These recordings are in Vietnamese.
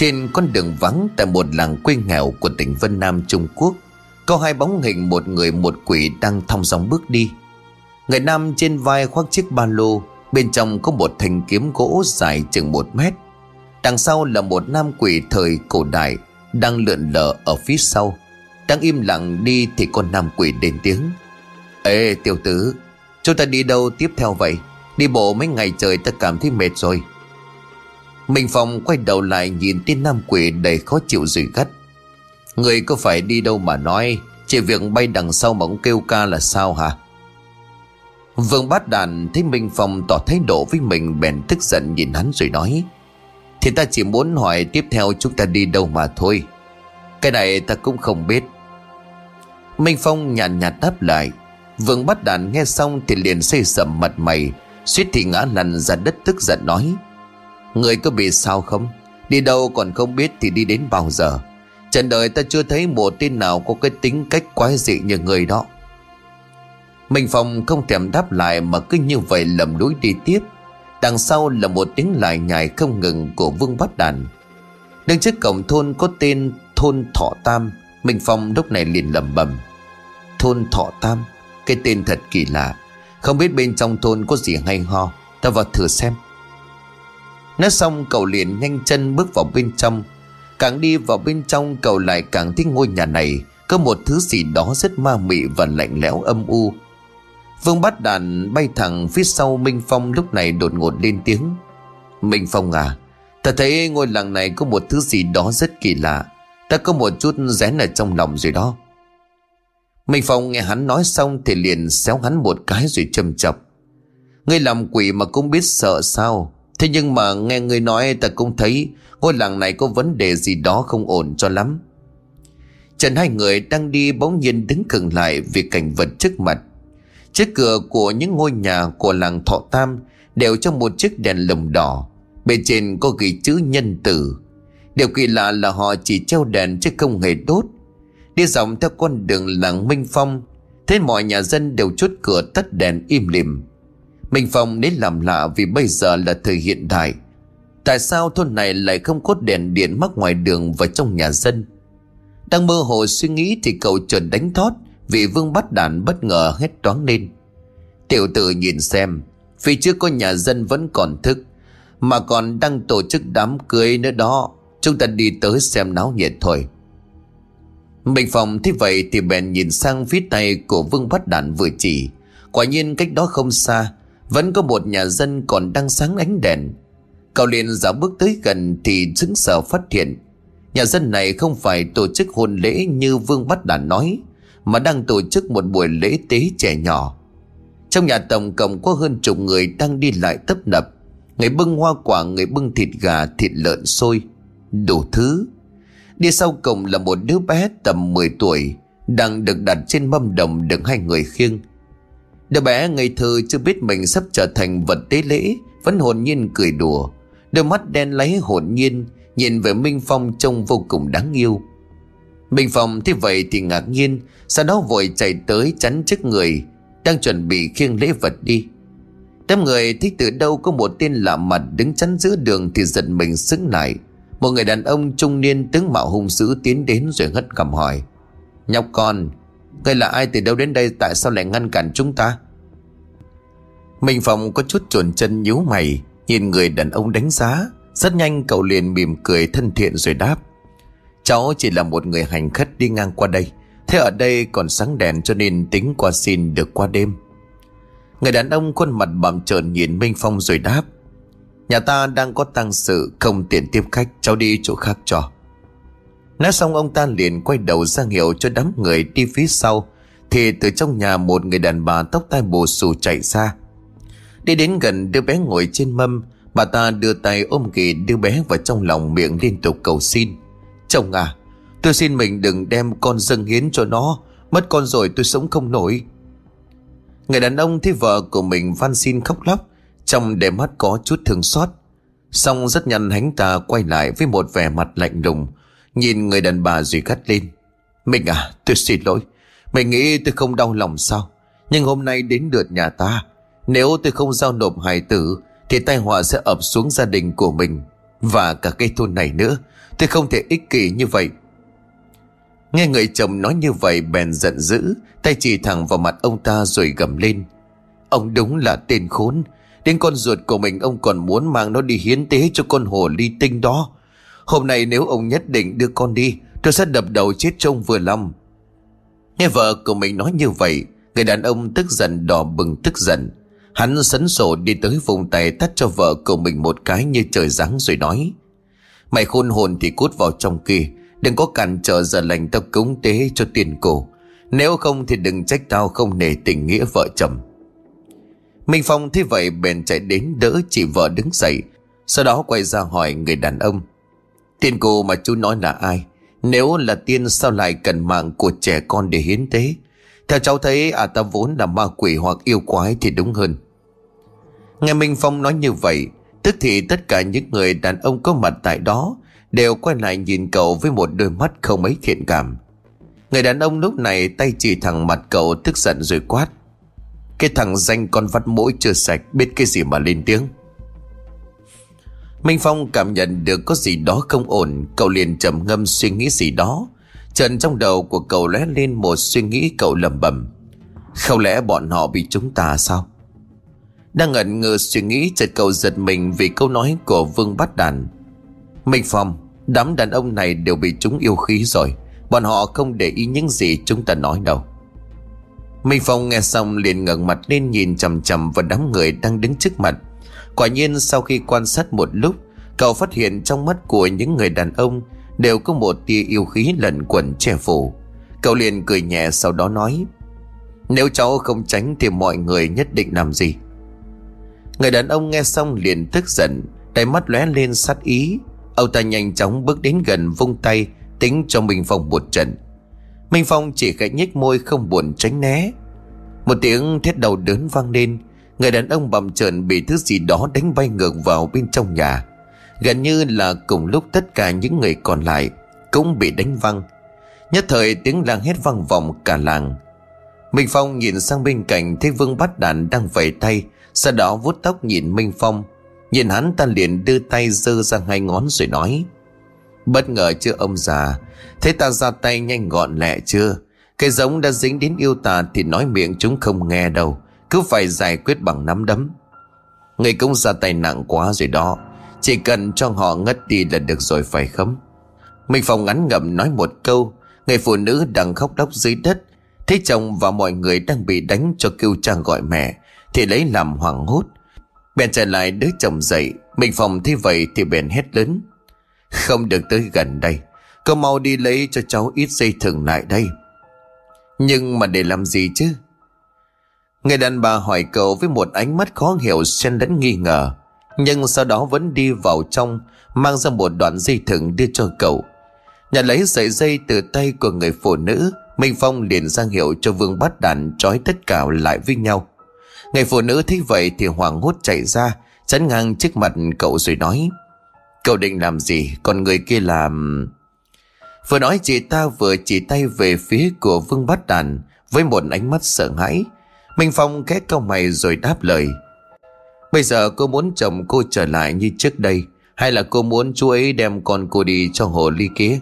Trên con đường vắng tại một làng quê nghèo của tỉnh Vân Nam, Trung Quốc, Có hai bóng hình một người một quỷ đang thong dong bước đi. Người nam trên vai khoác chiếc ba lô, Bên trong có một thanh kiếm gỗ dài chừng một mét. Đằng sau là một nam quỷ thời cổ đại Đang lượn lờ ở phía sau. Đang im lặng đi thì con nam quỷ đến tiếng. Ê, tiểu tử, Chúng ta đi đâu tiếp theo vậy? Đi bộ mấy ngày trời ta cảm thấy mệt rồi. Minh Phong quay đầu lại nhìn tên nam quỷ đầy khó chịu rồi gắt. Người có phải đi đâu mà nói Chỉ việc bay đằng sau mà ông kêu ca là sao hả? Vương bát đàn thấy Minh Phong tỏ thái độ với mình bèn tức giận nhìn hắn rồi nói Thì ta chỉ muốn hỏi tiếp theo chúng ta đi đâu mà thôi. Cái này ta cũng không biết. Minh Phong nhàn nhạt, nhạt đáp lại Vương bát đàn nghe xong thì liền xây sầm mặt mày suýt thì ngã lăn ra đất tức giận nói Người có bị sao không? Đi đâu còn không biết thì đi đến bao giờ. Trần đời ta chưa thấy một tên nào có cái tính cách quái dị như người đó. Minh Phong không thèm đáp lại mà cứ như vậy lầm đuối đi tiếp. Đằng sau là một tiếng lại nhài không ngừng của Vương Bát Đàn. Đứng trước cổng thôn có tên thôn Thọ Tam. Minh Phong lúc này liền lầm bầm Thôn Thọ Tam? Cái tên thật kỳ lạ. Không biết bên trong thôn có gì hay ho? Ta vào thử xem. Nói xong, cậu liền nhanh chân bước vào bên trong. Càng đi vào bên trong, cậu lại càng thích ngôi nhà này. Có một thứ gì đó rất ma mị và lạnh lẽo âm u. Vương bắt đàn bay thẳng phía sau Minh Phong lúc này đột ngột lên tiếng. Minh Phong à Ta thấy ngôi làng này có một thứ gì đó rất kỳ lạ. Ta có một chút rén ở trong lòng rồi đó. Minh Phong nghe hắn nói xong Thì liền xéo hắn một cái rồi châm chọc. Ngươi làm quỷ mà cũng biết sợ sao? Thế nhưng mà nghe người nói ta cũng thấy Ngôi làng này có vấn đề gì đó không ổn cho lắm. Trần hai người đang đi bỗng nhiên đứng khựng lại Vì cảnh vật trước mặt. Trước cửa của những ngôi nhà của làng Thọ Tam Đều trong một chiếc đèn lồng đỏ. Bên trên có ghi chữ nhân tử. Điều kỳ lạ là họ chỉ treo đèn chứ không hề đốt. Đi dọc theo con đường làng Minh Phong Thế mọi nhà dân đều chốt cửa tắt đèn im lìm. Minh Phong đến làm lạ vì bây giờ là thời hiện đại. Tại sao thôn này lại không có đèn điện mắc ngoài đường và trong nhà dân? Đang mơ hồ suy nghĩ thì cậu chợt đánh thót Vì vương bắt đàn bất ngờ hét toáng lên. Tiểu tử nhìn xem, Phía trước có nhà dân vẫn còn thức, Mà còn đang tổ chức đám cưới nữa đó. Chúng ta đi tới xem náo nhiệt thôi. Minh Phong thế vậy thì bèn nhìn sang phía tay của Vương Bắt Đàn vừa chỉ. Quả nhiên cách đó không xa vẫn có một nhà dân còn đang sáng ánh đèn. Cậu liền dạo bước tới gần Thì chứng sờ phát hiện, Nhà dân này không phải tổ chức hôn lễ Như Vương Bắt Đàn nói, Mà đang tổ chức một buổi lễ tế trẻ nhỏ. Trong nhà tổng cộng có hơn chục người Đang đi lại tấp nập, Người bưng hoa quả, Người bưng thịt gà, Thịt lợn sôi Đủ thứ. Đi sau cùng là một đứa bé tầm 10 tuổi, Đang được đặt trên mâm đồng Được hai người khiêng. Đứa bé ngây thơ chưa biết mình sắp trở thành vật tế lễ, Vẫn hồn nhiên cười đùa. Đôi mắt đen lấy hồn nhiên, Nhìn về Minh Phong trông vô cùng đáng yêu. Minh Phong thế vậy thì ngạc nhiên, Sau đó vội chạy tới chắn trước người, Đang chuẩn bị khiêng lễ vật đi. Đám người thích từ đâu có một tên lạ mặt đứng chắn giữa đường thì giật mình sững lại. Một người đàn ông trung niên tướng mạo hung dữ tiến đến rồi hất cầm hỏi. Nhóc con Ngươi là ai, từ đâu đến đây, Tại sao lại ngăn cản chúng ta? Minh Phong có chút chuồn chân nhíu mày, Nhìn người đàn ông đánh giá. Rất nhanh, cậu liền mỉm cười thân thiện rồi đáp. Cháu chỉ là một người hành khách đi ngang qua đây. Thế ở đây còn sáng đèn cho nên tính qua xin được qua đêm. Người đàn ông khuôn mặt bầm trợn nhìn Minh Phong rồi đáp. Nhà ta đang có tăng sự, không tiện tiếp khách. Cháu đi chỗ khác cho. Nói xong ông ta liền quay đầu ra hiệu cho đám người đi phía sau. Thì từ trong nhà một người đàn bà tóc tai bù xù chạy ra. Đi đến gần đứa bé ngồi trên mâm, Bà ta đưa tay ôm kỳ đứa bé vào trong lòng miệng liên tục cầu xin. Chồng à Tôi xin mình đừng đem con dâng hiến cho nó, Mất con rồi tôi sống không nổi. Người đàn ông thấy vợ của mình van xin khóc lóc, Trong đôi mắt có chút thương xót. Xong rất nhanh hắn ta quay lại với một vẻ mặt lạnh lùng Nhìn người đàn bà rồi gắt lên. Mình à tôi xin lỗi. Mình nghĩ tôi không đau lòng sao? Nhưng hôm nay đến lượt nhà ta. Nếu tôi không giao nộp hài tử, Thì tai họa sẽ ập xuống gia đình của mình. Và cả cái thôn này nữa. Tôi không thể ích kỷ như vậy. Nghe người chồng nói như vậy, bèn giận dữ, Tay chỉ thẳng vào mặt ông ta rồi gầm lên. Ông đúng là tên khốn. Đến con ruột của mình, ông còn muốn mang nó đi hiến tế cho con hồ ly tinh đó. Hôm nay nếu ông nhất định đưa con đi, Tôi sẽ đập đầu chết trông vừa lòng. Nghe vợ của mình nói như vậy, Người đàn ông tức giận đỏ bừng tức giận. Hắn sấn sổ đi tới vùng tay tắt cho vợ của mình một cái như trời giáng rồi nói, Mày khôn hồn thì cút vào trong kia, Đừng có cản trở giờ lành tao cúng tế cho tiền cổ. Nếu không thì đừng trách tao không nể tình nghĩa vợ chồng. Minh Phong thế vậy bèn chạy đến đỡ chị vợ đứng dậy, Sau đó quay ra hỏi người đàn ông Tiên cô mà chú nói là ai? Nếu là tiên sao lại cần mạng của trẻ con để hiến tế? Theo cháu thấy à ta vốn là ma quỷ hoặc yêu quái thì đúng hơn. Nghe Minh Phong nói như vậy, Tức thì tất cả những người đàn ông có mặt tại đó Đều quay lại nhìn cậu với một đôi mắt không mấy thiện cảm. Người đàn ông lúc này tay chỉ thẳng mặt cậu tức giận rồi quát. Cái thằng danh con vắt mũi chưa sạch, biết cái gì mà lên tiếng. Minh Phong cảm nhận được có gì đó không ổn. Cậu liền trầm ngâm suy nghĩ gì đó. Trần trong đầu của cậu lóe lên một suy nghĩ cậu lầm bẩm: Không lẽ bọn họ bị chúng ta sao? Đang ngẩn ngơ suy nghĩ, chợt cậu giật mình vì câu nói của Vương Bát Đàn. Minh Phong, Đám đàn ông này đều bị chúng yêu khí rồi. Bọn họ không để ý những gì chúng ta nói đâu. Minh Phong nghe xong liền ngẩng mặt lên nhìn chầm chầm vào đám người đang đứng trước mặt. Quả nhiên sau khi quan sát một lúc, Cậu phát hiện trong mắt của những người đàn ông Đều có một tia yêu khí lẩn quẩn che phủ. Cậu liền cười nhẹ sau đó nói, Nếu cháu không tránh thì mọi người nhất định làm gì? Người đàn ông nghe xong liền tức giận, Đáy mắt lóe lên sát ý. Ông ta nhanh chóng bước đến gần vung tay, Tính cho Minh Phong một trận. Minh Phong chỉ khẽ nhếch môi không buồn tránh né. Một tiếng thét đầu đớn vang lên Người đàn ông bầm trợn bị thứ gì đó đánh bay ngược vào bên trong nhà. Gần như là cùng lúc tất cả những người còn lại Cũng bị đánh văng. Nhất thời tiếng làng hét vang vọng cả làng. Minh Phong nhìn sang bên cạnh Thấy Vương Bát Đàn đang vẩy tay, Sau đó vuốt tóc nhìn Minh Phong. Nhìn hắn ta liền đưa tay giơ ra hai ngón rồi nói, Bất ngờ chưa ông già? Thế ta ra tay nhanh gọn lẹ chưa? Cái giống đã dính đến yêu tà Thì nói miệng chúng không nghe đâu. Cứ phải giải quyết bằng nắm đấm. Người cũng ra tay nặng quá rồi đó. Chỉ cần cho họ ngất đi là được rồi, phải không? Minh Phong ngắn ngậm nói một câu. Người phụ nữ đang khóc lóc dưới đất. Thấy chồng và mọi người đang bị đánh cho kêu cha gọi mẹ, Thì lấy làm hoảng hốt. Bèn trở lại đứa chồng dậy. Minh Phong thấy vậy thì bèn hét lớn. Không được tới gần đây. Cô mau đi lấy cho cháu ít dây thừng lại đây. Nhưng mà để làm gì chứ? Người đàn bà hỏi cậu với một ánh mắt khó hiểu xen lẫn nghi ngờ, Nhưng sau đó vẫn đi vào trong, Mang ra một đoạn dây thừng đưa cho cậu. Nhà lấy sợi dây từ tay của người phụ nữ, Minh Phong liền ra hiệu cho Vương Bát Đàn trói tất cả lại với nhau. Người phụ nữ thấy vậy thì hoảng hốt chạy ra, Chắn ngang trước mặt cậu rồi nói, Cậu định làm gì? Còn người kia làm Vừa nói, chị ta vừa chỉ tay về phía của Vương Bát Đàn Với một ánh mắt sợ hãi. Minh Phong khẽ câu mày rồi đáp lời. Bây giờ cô muốn chồng cô trở lại như trước đây, Hay là cô muốn chú ấy đem con cô đi cho hồ ly kia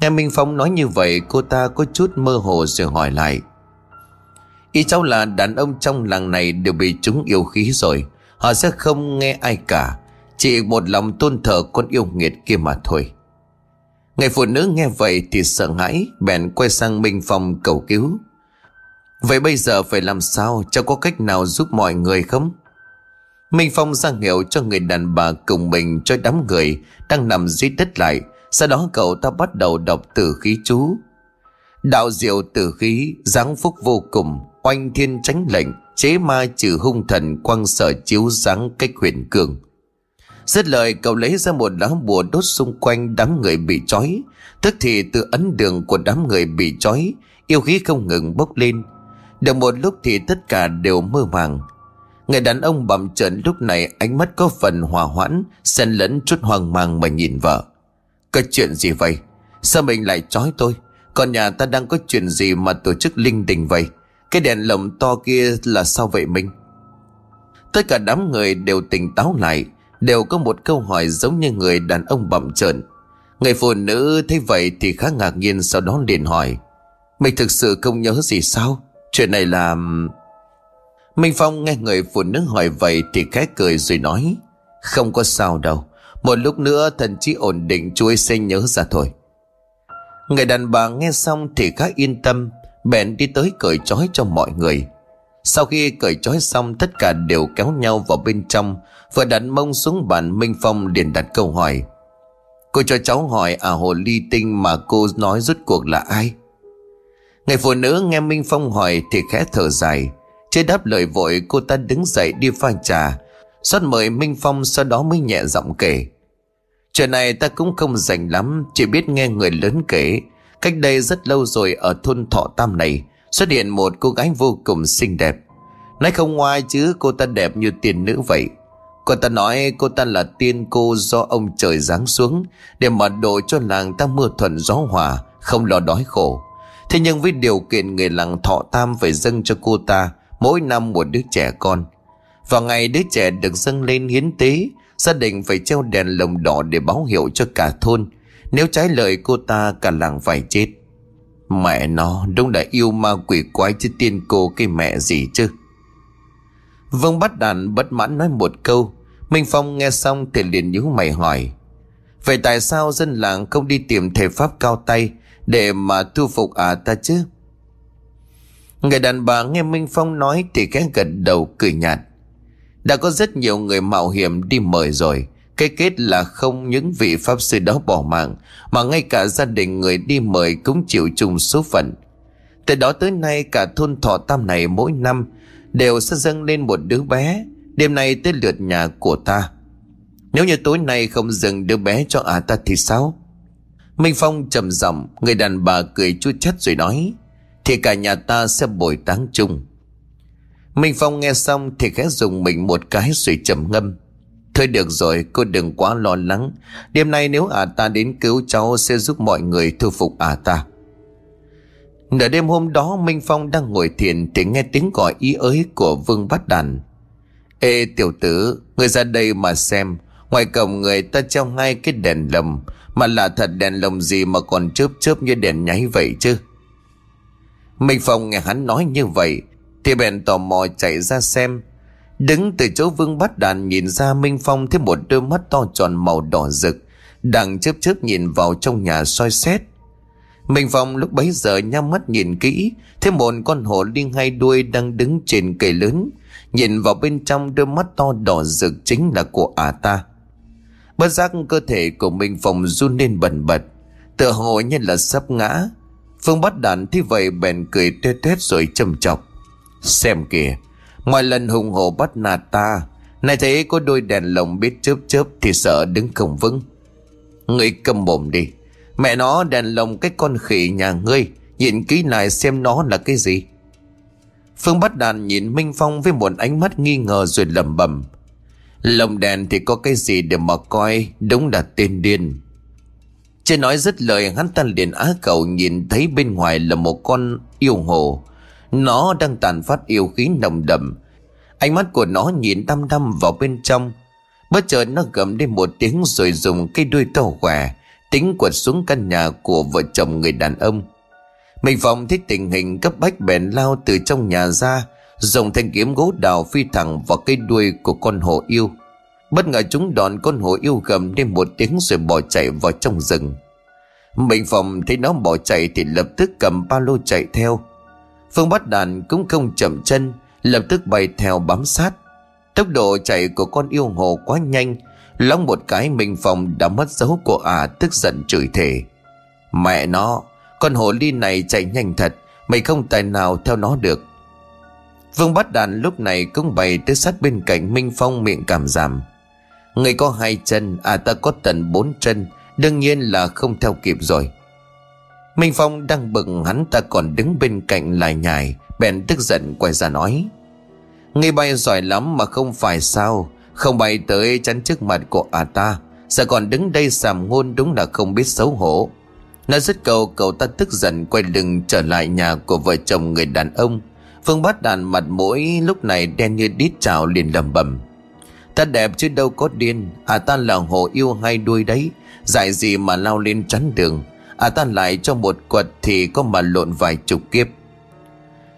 Nghe Minh Phong nói như vậy, Cô ta có chút mơ hồ rồi hỏi lại. Ý cháu là đàn ông trong làng này đều bị chúng yêu khí rồi, Họ sẽ không nghe ai cả, Chỉ một lòng tôn thờ con yêu nghiệt kia mà thôi. Người phụ nữ nghe vậy thì sợ hãi, Bèn quay sang Minh Phong cầu cứu. Vậy bây giờ phải làm sao? Cháu có cách nào giúp mọi người không? Minh Phong ra hiệu cho người đàn bà cùng mình cho đám người đang nằm dưới đất lại. Sau đó cậu ta bắt đầu đọc tử khí chú. Đạo diệu tử khí, giáng phúc vô cùng, oanh thiên tránh lệnh chế ma trừ hung thần quang sở chiếu sáng cách huyền cường. Dứt lời cậu lấy ra một lá bùa đốt xung quanh đám người bị trói. Tức thì từ ấn đường của đám người bị trói yêu khí không ngừng bốc lên được một lúc thì tất cả đều mơ màng. Người đàn ông bặm trợn lúc này ánh mắt có phần hòa hoãn, xen lẫn chút hoang mang mà nhìn vợ. Có chuyện gì vậy? Sao mình lại trói tôi? Còn nhà ta đang có chuyện gì mà tổ chức linh đình vậy? Cái đèn lồng to kia là sao vậy Minh Tất cả đám người đều tỉnh táo lại, Đều có một câu hỏi giống như người đàn ông bậm trợn. Người phụ nữ thấy vậy thì khá ngạc nhiên Sau đó liền hỏi, Mình thực sự không nhớ gì sao? Chuyện này là Minh Phong nghe người phụ nữ hỏi vậy Thì khẽ cười rồi nói, Không có sao đâu. Một lúc nữa thần trí ổn định, chú ấy sẽ nhớ ra thôi. Người đàn bà nghe xong thì khá yên tâm, Bèn đi tới cởi trói cho mọi người. Sau khi cởi trói xong, Tất cả đều kéo nhau vào bên trong, Vừa đặt mông xuống bàn, Minh Phong liền đặt câu hỏi. Cô cho cháu hỏi à hồ ly tinh mà cô nói rốt cuộc là ai? Người phụ nữ nghe Minh Phong hỏi thì khẽ thở dài. Chưa đáp lời vội, cô ta đứng dậy đi pha trà. Xót mời Minh Phong sau đó mới nhẹ giọng kể. Chuyện này ta cũng không rành lắm, Chỉ biết nghe người lớn kể. Cách đây rất lâu rồi ở thôn Thọ Tam này, Xuất hiện một cô gái vô cùng xinh đẹp. Nói không ngoài chứ, cô ta đẹp như tiền nữ vậy. Cô ta nói cô ta là tiên cô do ông trời giáng xuống, Để mà độ cho làng ta mưa thuận gió hòa, Không lo đói khổ. Thế nhưng với điều kiện người làng thọ tam phải dâng cho cô ta Mỗi năm một đứa trẻ con. Và ngày đứa trẻ được dâng lên hiến tế, Gia đình phải treo đèn lồng đỏ để báo hiệu cho cả thôn. Nếu trái lời cô ta, cả làng phải chết. Mẹ nó, đúng là yêu ma quỷ quái chứ tiên cô cái mẹ gì chứ. Vương bắt đàn bất mãn nói một câu. Minh Phong nghe xong thì liền nhíu mày hỏi. Vậy tại sao dân làng không đi tìm thể pháp cao tay để mà thu phục à ta chứ? Người đàn bà nghe Minh Phong nói Thì khẽ gật đầu cười nhạt. Đã có rất nhiều người mạo hiểm đi mời rồi. Cái kết là không những vị pháp sư đó bỏ mạng, Mà ngay cả gia đình người đi mời cũng chịu chung số phận. Từ đó tới nay, cả thôn thọ tam này mỗi năm Đều sẽ dâng lên một đứa bé. Đêm nay tới lượt nhà của ta. Nếu như tối nay không dừng đứa bé cho à ta thì sao? Minh Phong trầm giọng, Người đàn bà cười chua chát rồi nói, Thì cả nhà ta sẽ bồi táng chung. Minh Phong nghe xong Thì khẽ dùng mình một cái rồi trầm ngâm, Thôi được rồi, cô đừng quá lo lắng. Đêm nay nếu à ta đến cứu cháu Sẽ giúp mọi người thu phục à ta. Nửa đêm hôm đó, Minh Phong đang ngồi thiền Thì nghe tiếng gọi ý ới của Vương Bát Đàn. Ê, tiểu tử, Người ra đây mà xem Ngoài cổng người ta treo ngay cái đèn lồng. Mà là thật đèn lồng gì mà còn chớp chớp như đèn nháy vậy chứ? Minh Phong nghe hắn nói như vậy, Thì bèn tò mò chạy ra xem. Đứng từ chỗ vương bắt đàn nhìn ra Minh Phong thấy một đôi mắt to tròn màu đỏ rực, Đang chớp chớp nhìn vào trong nhà soi xét. Minh Phong lúc bấy giờ nhắm mắt nhìn kỹ, Thấy một con hổ liên hai đuôi đang đứng trên cây lớn. Nhìn vào bên trong đôi mắt to đỏ rực chính là của ả ta. Bất giác cơ thể của Minh Phong run lên bần bật. Tựa hồ như là sắp ngã. Phương bắt đàn thế vậy bèn cười tuyết tuyết rồi châm chọc. Xem kìa, Mọi lần hùng hổ bắt nạt ta Này thấy có đôi đèn lồng biết chớp chớp Thì sợ đứng không vững. Ngươi cầm mồm đi. Mẹ nó, đèn lồng cái con khỉ nhà ngươi, Nhìn kỹ lại xem nó là cái gì. Phương bắt đàn nhìn Minh Phong với một ánh mắt nghi ngờ rồi lẩm bẩm. Lồng đèn thì có cái gì để mà coi? Đúng là tên điên. Chưa nói rất lời, hắn ta liền á cầu nhìn thấy bên ngoài là một con yêu hồ. Nó đang tàn phát yêu khí nồng đậm. Ánh mắt của nó nhìn đăm đăm vào bên trong. Bất chợt nó gầm lên một tiếng rồi dùng cây đuôi tàu khỏe, Tính quật xuống căn nhà của vợ chồng người đàn ông. Mình phòng thấy tình hình cấp bách bèn lao từ trong nhà ra Dùng thanh kiếm gỗ đào phi thẳng vào cây đuôi của con hổ yêu. Bất ngờ chúng đòn con hổ yêu gầm lên một tiếng rồi bỏ chạy vào trong rừng. Mình phòng thấy nó bỏ chạy thì lập tức cầm ba lô chạy theo. Phương bắt đàn cũng không chậm chân, Lập tức bay theo bám sát. Tốc độ chạy của con yêu hồ quá nhanh, Lóng một cái Minh Phong đã mất dấu của ả tức giận chửi thề. Mẹ nó, Con hồ ly này chạy nhanh thật, Mày không tài nào theo nó được. Vương bắt đàn lúc này cũng bày tới sát bên cạnh Minh Phong miệng cảm giảm. Người có hai chân À ta có tận bốn chân, Đương nhiên là không theo kịp rồi. Minh Phong đang bực hắn ta còn đứng bên cạnh lại nhài, Bèn tức giận quay ra nói. Ngươi bay giỏi lắm mà không phải sao? Không bay tới chắn trước mặt của à ta, Giờ còn đứng đây sàm ngôn đúng là không biết xấu hổ. Nói dứt câu, cậu ta tức giận quay lưng trở lại nhà của vợ chồng người đàn ông. Phương bắt đàn mặt mũi lúc này đen như đít trào liền lầm bầm Ta đẹp chứ đâu có điên. À ta là hồ yêu hai đuôi đấy. Dại gì mà lao lên chắn đường. À ta lại cho một quật Thì có mà lộn vài chục kiếp.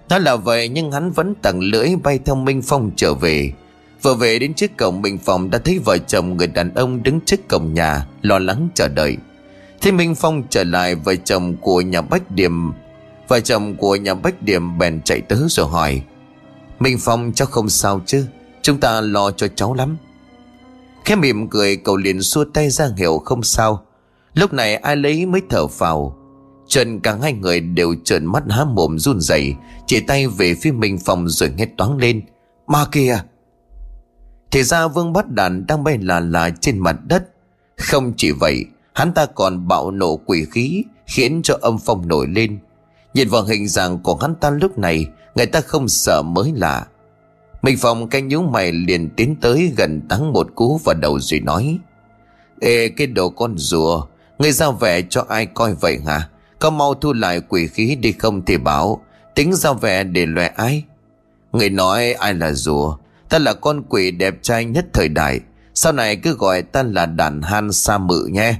Nó là vậy nhưng hắn vẫn tặng lưỡi bay theo Minh Phong trở về. Vừa về đến trước cổng Minh Phong đã thấy vợ chồng người đàn ông đứng trước cổng nhà, Lo lắng chờ đợi. Thế Minh Phong trở lại vợ chồng của nhà Bách Điểm Vợ chồng của nhà Bách Điểm bèn chạy tới rồi hỏi, Minh Phong, cháu không sao chứ? Chúng ta lo cho cháu lắm. Khẽ mỉm cười, cậu liền xua tay ra hiệu không sao. Lúc này ai lấy mới thở phào. Trần cả hai người đều trợn mắt há mồm run rẩy, Chỉ tay về phía Minh Phong rồi nghe toáng lên, Ma kìa Thì ra Vương Bát Đàn đang bay là là trên mặt đất. Không chỉ vậy, Hắn ta còn bạo nổ quỷ khí, Khiến cho âm phong nổi lên. Nhìn vào hình dạng của hắn ta lúc này, Người ta không sợ mới lạ. Minh Phong canh nhíu mày liền tiến tới gần tắng một cú vào đầu rồi nói, Ê, cái đồ con rùa Ngươi giao vẻ cho ai coi vậy hả? Có mau thu lại quỷ khí đi không thì bảo, Tính giao vẻ để loẹ ai Người nói ai là rùa? Ta là con quỷ đẹp trai nhất thời đại. Sau này cứ gọi ta là đàn han sa mự nhé.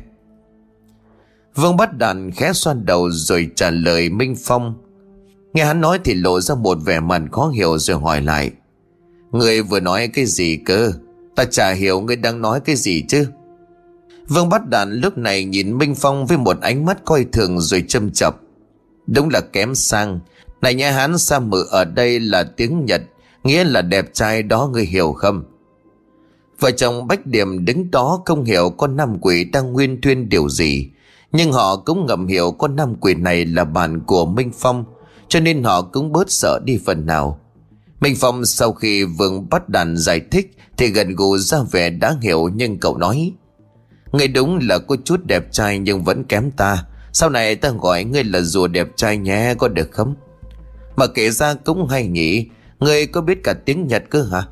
Vương bắt đàn khẽ xoan đầu rồi trả lời Minh Phong. Nghe hắn nói thì lộ ra một vẻ mặt khó hiểu rồi hỏi lại. Người vừa nói cái gì cơ? Ta chả hiểu người đang nói cái gì chứ. Vương bắt đàn lúc này nhìn Minh Phong với một ánh mắt coi thường rồi châm chọc. Đúng là kém sang. Này nhà hắn, sa mự ở đây là tiếng Nhật, Nghĩa là đẹp trai đó người hiểu không? Vợ chồng Bách Điểm đứng đó không hiểu con nam quỷ đang nguyên tuyên điều gì. Nhưng họ cũng ngầm hiểu con nam quỷ này là bạn của Minh Phong, Cho nên họ cũng bớt sợ đi phần nào. Minh Phong sau khi Vương bắt đàn giải thích Thì gần gù ra vẻ đã hiểu nhưng cậu nói, Ngươi đúng là có chút đẹp trai nhưng vẫn kém ta. Sau này ta gọi ngươi là rùa đẹp trai nhé, có được không? Mà kể ra cũng hay nhỉ, Ngươi có biết cả tiếng Nhật cơ hả?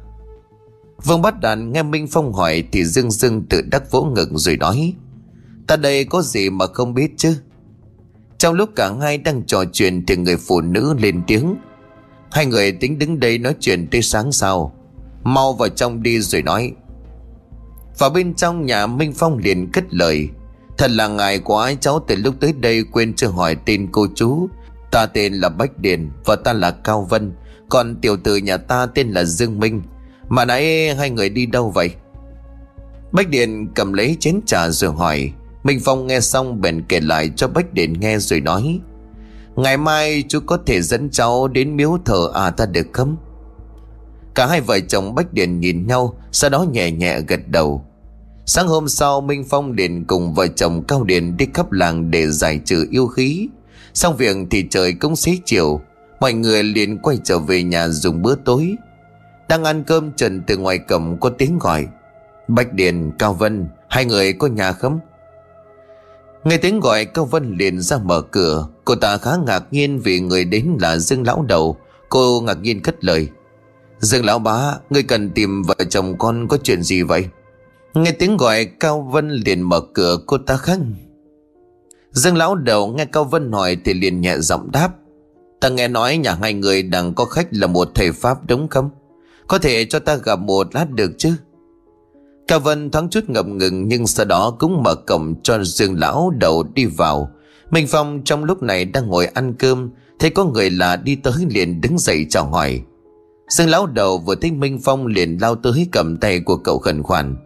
Vương bắt đàn nghe Minh Phong hỏi Thì dưng dưng tự đắc vỗ ngực rồi nói Ta đây có gì mà không biết chứ? Trong lúc cả hai đang trò chuyện Thì người phụ nữ lên tiếng. Hai người tính đứng đây nói chuyện tới sáng sau. Mau vào trong đi rồi nói. Vào bên trong nhà Minh Phong liền cất lời. Thật là ngài quá, cháu từ lúc tới đây quên chưa hỏi tên cô chú. Ta tên là Bách Điền Và ta là Cao Vân. Còn tiểu tử nhà ta tên là Dương Minh. Mà nãy hai người đi đâu vậy? Bách Điền cầm lấy chén trà rồi hỏi. Minh Phong nghe xong bèn kể lại cho Bách điển nghe rồi nói Ngày mai chú có thể dẫn cháu đến miếu thờ à ta được không? Cả hai vợ chồng Bách điển nhìn nhau Sau đó nhẹ nhẹ gật đầu Sáng hôm sau Minh Phong điển cùng vợ chồng Cao điển đi khắp làng để giải trừ yêu khí Xong việc thì trời cũng xế chiều Mọi người liền quay trở về nhà dùng bữa tối Đang ăn cơm trần từ ngoài cổng có tiếng gọi Bách Điền, Cao Vân Hai người có nhà không? Nghe tiếng gọi, Cao Vân liền ra mở cửa. Cô ta khá ngạc nhiên vì người đến là Dương Lão Đầu. Cô ngạc nhiên cất lời. Dương Lão Bá Người cần tìm vợ chồng con có chuyện gì vậy? Nghe tiếng gọi, Cao Vân liền mở cửa, cô ta khăng Dương Lão Đầu nghe Cao Vân hỏi Thì liền nhẹ giọng đáp. Ta nghe nói nhà hai người đang có khách là một thầy Pháp đúng không? Có thể cho ta gặp một lát được chứ? Cao Vân thoáng chút ngập ngừng nhưng sau đó cũng mở cổng cho Dương Lão đầu đi vào. Minh Phong trong lúc này đang ngồi ăn cơm, thấy có người lạ đi tới liền đứng dậy chào hỏi. Dương Lão đầu vừa thấy Minh Phong liền lao tới cầm tay của cậu khẩn khoản.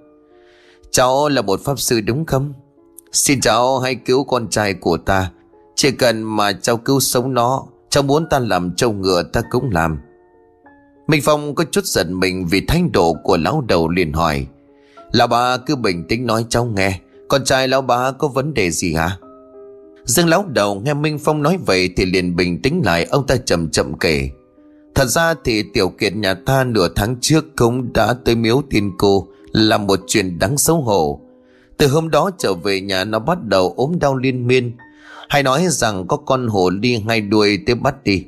Cháu là một pháp sư đúng không? Xin cháu hãy cứu con trai của ta. Chỉ cần mà cháu cứu sống nó, cháu muốn ta làm trâu ngựa ta cũng làm. Minh Phong có chút giận mình vì thái độ của lão đầu liền hỏi. Lão bà cứ bình tĩnh nói cháu nghe. Con trai lão bà có vấn đề gì hả? Dương lão đầu nghe Minh Phong nói vậy Thì liền bình tĩnh lại, Ông ta chậm chậm kể. Thật ra thì tiểu kiệt nhà ta nửa tháng trước Cũng đã tới miếu tiên cô, Là một chuyện đáng xấu hổ. Từ hôm đó trở về nhà Nó bắt đầu ốm đau liên miên. Hay nói rằng có con hổ đi ngay đuôi tới bắt đi.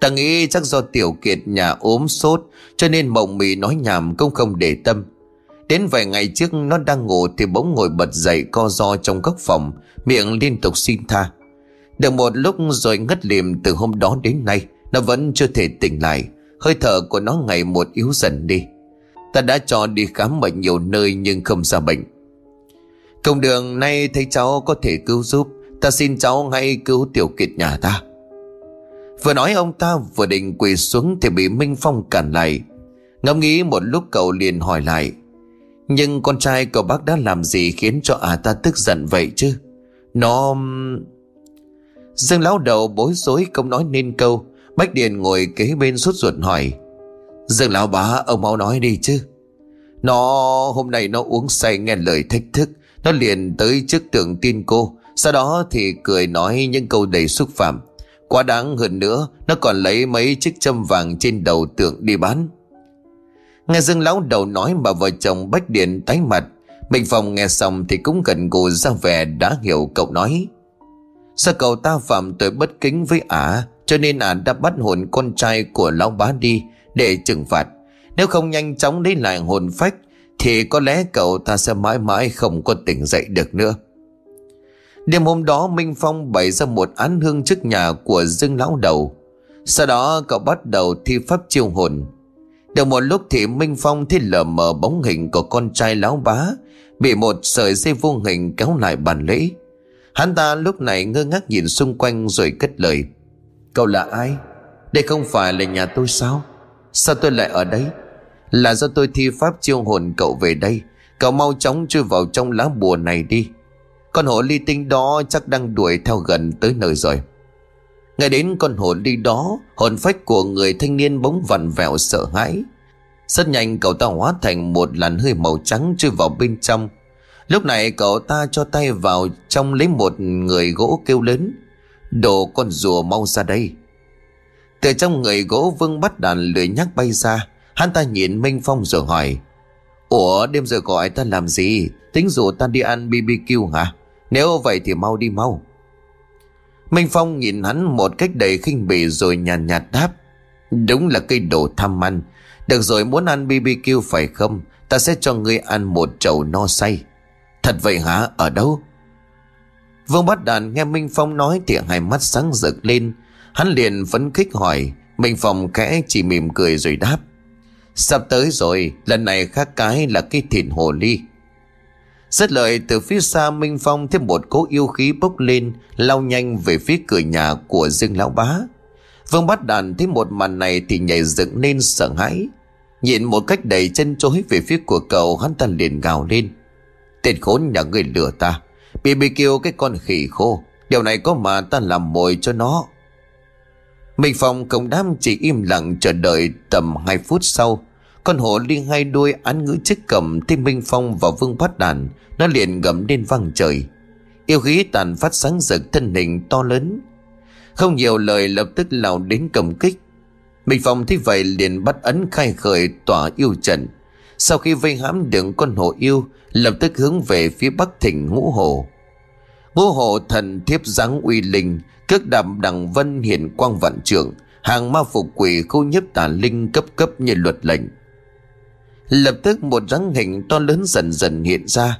Ta nghĩ chắc do tiểu kiệt nhà ốm sốt, Cho nên mộng mị nói nhảm cũng không để tâm. Đến vài ngày trước nó đang ngủ thì bỗng ngồi bật dậy co do trong góc phòng, miệng liên tục xin tha. Được một lúc rồi ngất liềm từ hôm đó đến nay, nó vẫn chưa thể tỉnh lại. Hơi thở của nó ngày một yếu dần đi. Ta đã cho đi khám bệnh nhiều nơi nhưng không ra bệnh Công đường nay thấy cháu có thể cứu giúp Ta xin cháu ngay cứu tiểu kiệt nhà ta Vừa nói ông ta vừa định quỳ xuống Thì bị Minh Phong cản lại Ngẫm nghĩ một lúc cậu liền hỏi lại nhưng con trai cậu bác đã làm gì Khiến cho à ta tức giận vậy chứ? Nó... Dương lão đầu bối rối không nói nên câu. Bách Điền ngồi kế bên suốt ruột hỏi. Dương lão bá, ông mau nói đi chứ. Nó, hôm nay nó uống say nghe lời thách thức. Nó liền tới trước tượng tin cô. Sau đó thì cười nói những câu đầy xúc phạm. Quá đáng hơn nữa, Nó còn lấy mấy chiếc châm vàng trên đầu tượng đi bán. Nghe Dương lão đầu nói mà vợ chồng Bách Điện tái mặt. Bình Phong nghe xong thì cũng gần gù ra vẻ đã hiểu cậu nói. Sao cậu ta phạm tội bất kính với ả, Cho nên ả đã bắt hồn con trai của lão bá đi Để trừng phạt. Nếu không nhanh chóng lấy lại hồn phách, Thì có lẽ cậu ta sẽ mãi mãi không có tỉnh dậy được nữa. Đêm hôm đó, Minh Phong bày ra một án hương trước nhà của Dương Lão Đầu. Sau đó, cậu bắt đầu thi pháp chiêu hồn. Được một lúc thì Minh Phong thấy lờ mờ bóng hình của con trai Lão Bá, Bị một sợi dây vô hình kéo lại bàn lễ Hắn ta lúc này ngơ ngác nhìn xung quanh rồi cất lời Cậu là ai? Đây không phải là nhà tôi sao? Sao tôi lại ở đây? Là do tôi thi pháp chiêu hồn cậu về đây Cậu mau chóng chui vào trong lá bùa này đi Con hổ ly tinh đó chắc đang đuổi theo gần tới nơi rồi nghe đến con hồn đi đó, Hồn phách của người thanh niên bỗng vặn vẹo sợ hãi. Rất nhanh cậu ta hóa thành một làn hơi màu trắng chui vào bên trong. Lúc này cậu ta cho tay vào trong lấy một người gỗ kêu lớn, Đồ con rùa mau ra đây. Từ trong người gỗ vương bắt đàn lưỡi nhắc bay ra, Hắn ta nhìn Minh Phong rồi hỏi, Ủa, đêm giờ gọi ta làm gì? Tính rủ ta đi ăn BBQ hả? Nếu vậy thì mau đi mau. Minh Phong nhìn hắn một cách đầy khinh bỉ rồi nhàn nhạt, nhạt đáp Đúng là cây đồ tham ăn. Được rồi muốn ăn BBQ phải không? Ta sẽ cho ngươi ăn một chậu no say. Thật vậy hả? Ở đâu? Vương Bát đàn nghe Minh Phong nói Thì hai mắt sáng rực lên. Hắn liền phấn khích hỏi. Minh Phong kẽ chỉ mỉm cười rồi đáp Sắp tới rồi Lần này khác cái là cái thịt hồ ly. Rất lợi từ phía xa Minh Phong thêm một cỗ yêu khí bốc lên, Lao nhanh về phía cửa nhà của Dương Lão Bá. Vương bắt đàn thấy một màn này Thì nhảy dựng lên sợ hãi. Nhìn một cách đầy chân chối về phía của cậu, Hắn ta liền gào lên. Tên khốn nhà người lừa ta, bị bị kêu cái con khỉ khô, Điều này có mà ta làm mồi cho nó. Minh Phong cộng đám chỉ im lặng chờ đợi tầm 2 phút sau con hổ liên hai đuôi án ngữ chiếc cầm Thêm Minh Phong và Vương Bát Đàn, Nó liền gầm lên vang trời. Yêu khí tàn phát sáng rực, thân hình to lớn. Không nhiều lời lập tức lao đến cầm kích. Minh Phong thấy vậy liền bắt ấn khai khởi tỏa yêu trận. Sau khi vây hãm được con hổ yêu, Lập tức hướng về phía bắc thỉnh ngũ hồ. Ngũ hồ thần thiếp dáng uy linh, Cước đạm đằng vân hiển quang vạn trưởng, Hàng ma phục quỷ khu nhấp tà linh cấp cấp như luật lệnh. Lập tức một dáng hình to lớn dần dần hiện ra.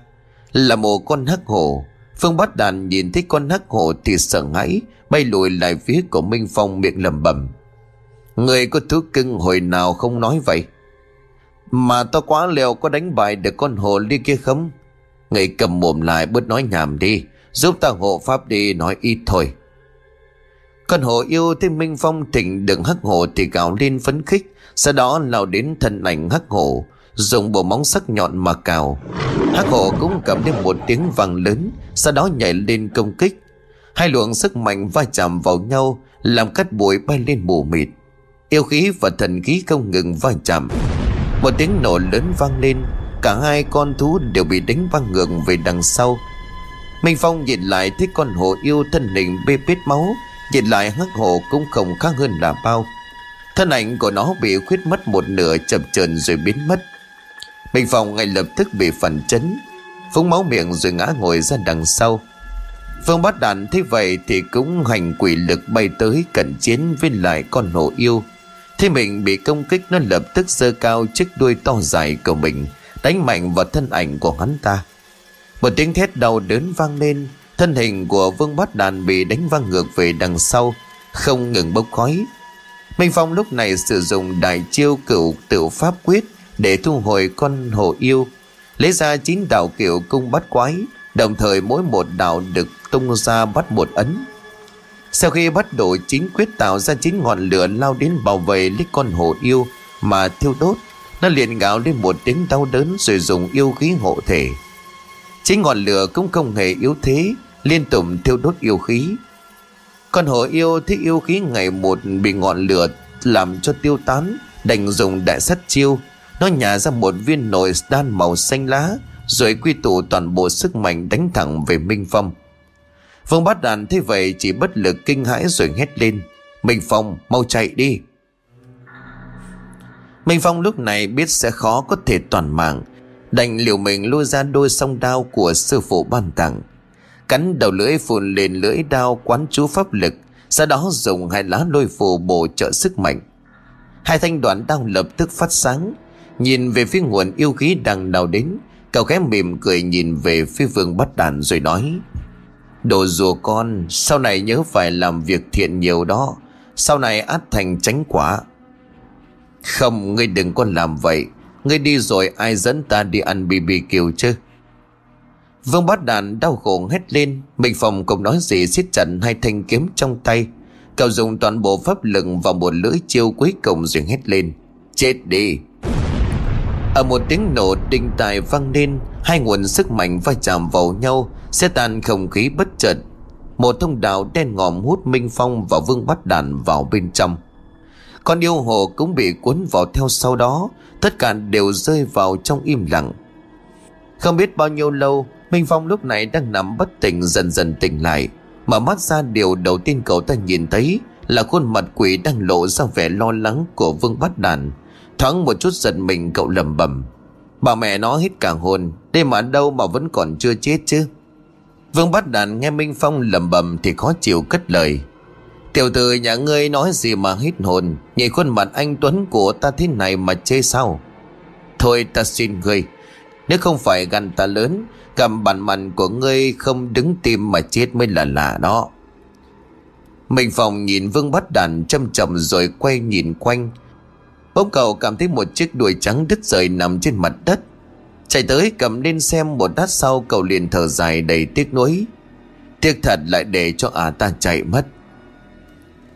Là một con hắc hổ. Phương Bát Đàn nhìn thấy con hắc hổ thì sợ hãi Bay lùi lại phía của Minh Phong miệng lầm bầm Người có thứ cưng hồi nào không nói vậy? Mà to quá leo có đánh bại được con hổ ly kia không? Người cầm mồm lại bớt nói nhảm đi Giúp ta hộ pháp đi nói ít thôi. Con hổ yêu thấy Minh Phong thịnh đừng hắc hổ thì gào lên phấn khích, sau đó lao đến thân ảnh hắc hổ, dùng bộ móng sắc nhọn mà cào. Hắc hổ cũng cầm lên một tiếng vang lớn, sau đó nhảy lên công kích. Hai luồng sức mạnh va chạm vào nhau, làm cắt bụi bay lên mù mịt. Yêu khí và thần khí không ngừng va chạm. Một tiếng nổ lớn vang lên, cả hai con thú đều bị đánh văng ngược về đằng sau. Minh Phong nhìn lại thấy con hổ yêu thân hình bê bết máu, Nhìn lại hắc hổ cũng không khác hơn là bao Thân ảnh của nó bị khuyết mất một nửa chập chờn rồi biến mất Minh Phong ngay lập tức bị phản chấn, Phúng máu miệng rồi ngã ngồi ra đằng sau. Phương bắt đàn thế vậy thì cũng hành quỷ lực bay tới cận chiến với lại con hổ yêu. Thế mình bị công kích nó lập tức giơ cao chiếc đuôi to dài của mình, Đánh mạnh vào thân ảnh của hắn ta. Một tiếng thét đau đớn vang lên, Thân hình của Vương Bát Đàn bị đánh văng ngược về đằng sau, Không ngừng bốc khói. Minh Phong lúc này sử dụng đại chiêu cửu tiểu pháp quyết để thu hồi con hổ yêu, lấy ra chín đạo kiểu cung bắt quái, đồng thời mỗi một đạo được tung ra bắt một ấn. Sau khi bắt đổi chính quyết tạo ra chín ngọn lửa lao đến bảo vệ lấy con hổ yêu mà thiêu đốt, nó liền gào lên một tiếng đau đớn rồi dùng yêu khí hộ thể. Chính ngọn lửa cũng không hề yếu thế, liên tục thiêu đốt yêu khí. Con hổ yêu thấy yêu khí ngày một bị ngọn lửa làm cho tiêu tán, đành dùng đại sắt chiêu nó nhả ra một viên nồi đan màu xanh lá, rồi quy tụ toàn bộ sức mạnh đánh thẳng về minh phong. Vương bát đàn thế vậy chỉ bất lực kinh hãi rồi hét lên, minh phong, mau chạy đi. Minh phong lúc này biết sẽ khó có thể toàn mạng, đành liều mình lôi ra đôi song đao của sư phụ ban tặng, cắn đầu lưỡi phun lên lưỡi đao quán chú pháp lực, sau đó dùng hai lá lôi phù bổ trợ sức mạnh. Hai thanh đoạn đao lập tức phát sáng nhìn về phía nguồn yêu khí đang đào đến, cậu khẽ mỉm cười nhìn về phía vương bắt đàn rồi nói, đồ rùa con, sau này nhớ phải làm việc thiện nhiều đó. Sau này át thành tránh quả. Không, ngươi đừng có làm vậy. Ngươi đi rồi ai dẫn ta đi ăn bbq chứ? Vương bát đàn đau khổ hét lên Minh Phong cũng nói gì siết chặt hai thanh kiếm trong tay. Cậu dùng toàn bộ pháp lực vào một lưỡi chiêu cuối cùng rồi hét lên, Chết đi. Ở một tiếng nổ đinh tài vang lên, Hai nguồn sức mạnh va chạm vào nhau, Sẽ tan không khí bất chợt. Một thông đạo đen ngòm hút Minh Phong và Vương Bát Đàn vào bên trong. Con yêu hồ cũng bị cuốn vào theo sau đó, Tất cả đều rơi vào trong im lặng. Không biết bao nhiêu lâu, Minh Phong lúc này đang nằm bất tỉnh dần dần tỉnh lại, Mở mắt ra điều đầu tiên cậu ta nhìn thấy Là khuôn mặt quỷ đang lộ ra vẻ lo lắng của Vương Bát Đàn. Thoáng một chút giật mình, cậu lầm bầm Bà mẹ nó hít cả hồn, Đây mà đâu mà vẫn còn chưa chết chứ? Vương Bát Đàn nghe Minh Phong lầm bầm Thì khó chịu cất lời. Tiểu tử, nhà ngươi nói gì mà hít hồn? Nhìn khuôn mặt anh Tuấn của ta thế này mà chê sao? Thôi ta xin ngươi, Nếu không phải gan ta lớn, Cầm bản mặt của ngươi không đứng tim mà chết mới là lạ đó. Minh Phong nhìn Vương Bắt Đàn châm chậm rồi quay nhìn quanh. Bỗng cầu cảm thấy một chiếc đuôi trắng đứt rời nằm trên mặt đất. Chạy tới cầm lên xem một đát sau cậu liền thở dài đầy tiếc nuối. Tiếc thật lại để cho ả ta chạy mất.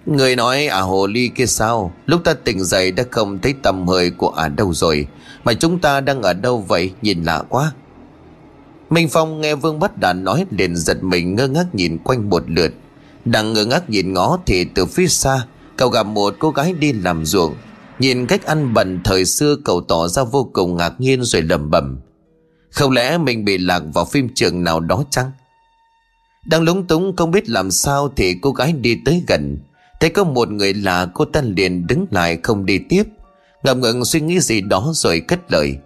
Người nói ả hồ ly kia sao? Lúc ta tỉnh dậy đã không thấy tầm hơi của ả đâu rồi. Mà chúng ta đang ở đâu vậy? Nhìn lạ quá. Minh Phong nghe Vương Bất Đàn nói liền giật mình ngơ ngác nhìn quanh một lượt. Đang ngơ ngác nhìn ngó thì từ phía xa, cậu gặp một cô gái đi làm ruộng. Nhìn cách ăn bẩn thời xưa cậu tỏ ra vô cùng ngạc nhiên rồi lầm bẩm Không lẽ mình bị lạc vào phim trường nào đó chăng? Đang lúng túng không biết làm sao thì cô gái đi tới gần. Thấy có một người lạ, cô ta liền đứng lại không đi tiếp. Ngậm ngừng suy nghĩ gì đó rồi cất lời.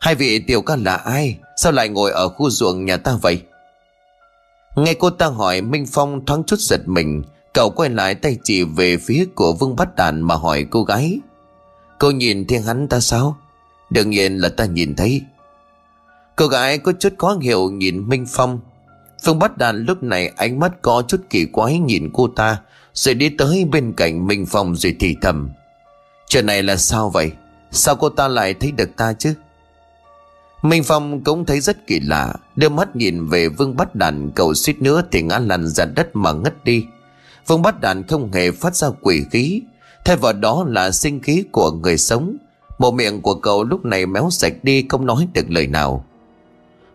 Hai vị tiểu ca là ai Sao lại ngồi ở khu ruộng nhà ta vậy Nghe cô ta hỏi, Minh Phong thoáng chút giật mình Cậu quay lại tay chỉ về phía của Vương Bát Đàn mà hỏi cô gái. Cô nhìn thiên hắn ta sao? Đương nhiên là ta nhìn thấy. Cô gái có chút khó hiểu nhìn Minh Phong. Vương Bát Đàn lúc này ánh mắt có chút kỳ quái nhìn cô ta, Rồi đi tới bên cạnh Minh Phong rồi thì thầm. Chuyện này là sao vậy? Sao cô ta lại thấy được ta chứ? Minh Phong cũng thấy rất kỳ lạ, Đưa mắt nhìn về Vương Bát Đàn, Cậu suýt nữa thì ngã lăn ra đất mà ngất đi. Vương Bắt Đàn không hề phát ra quỷ khí. Thay vào đó là sinh khí của người sống. Bộ miệng của cậu lúc này méo sạch đi, Không nói được lời nào.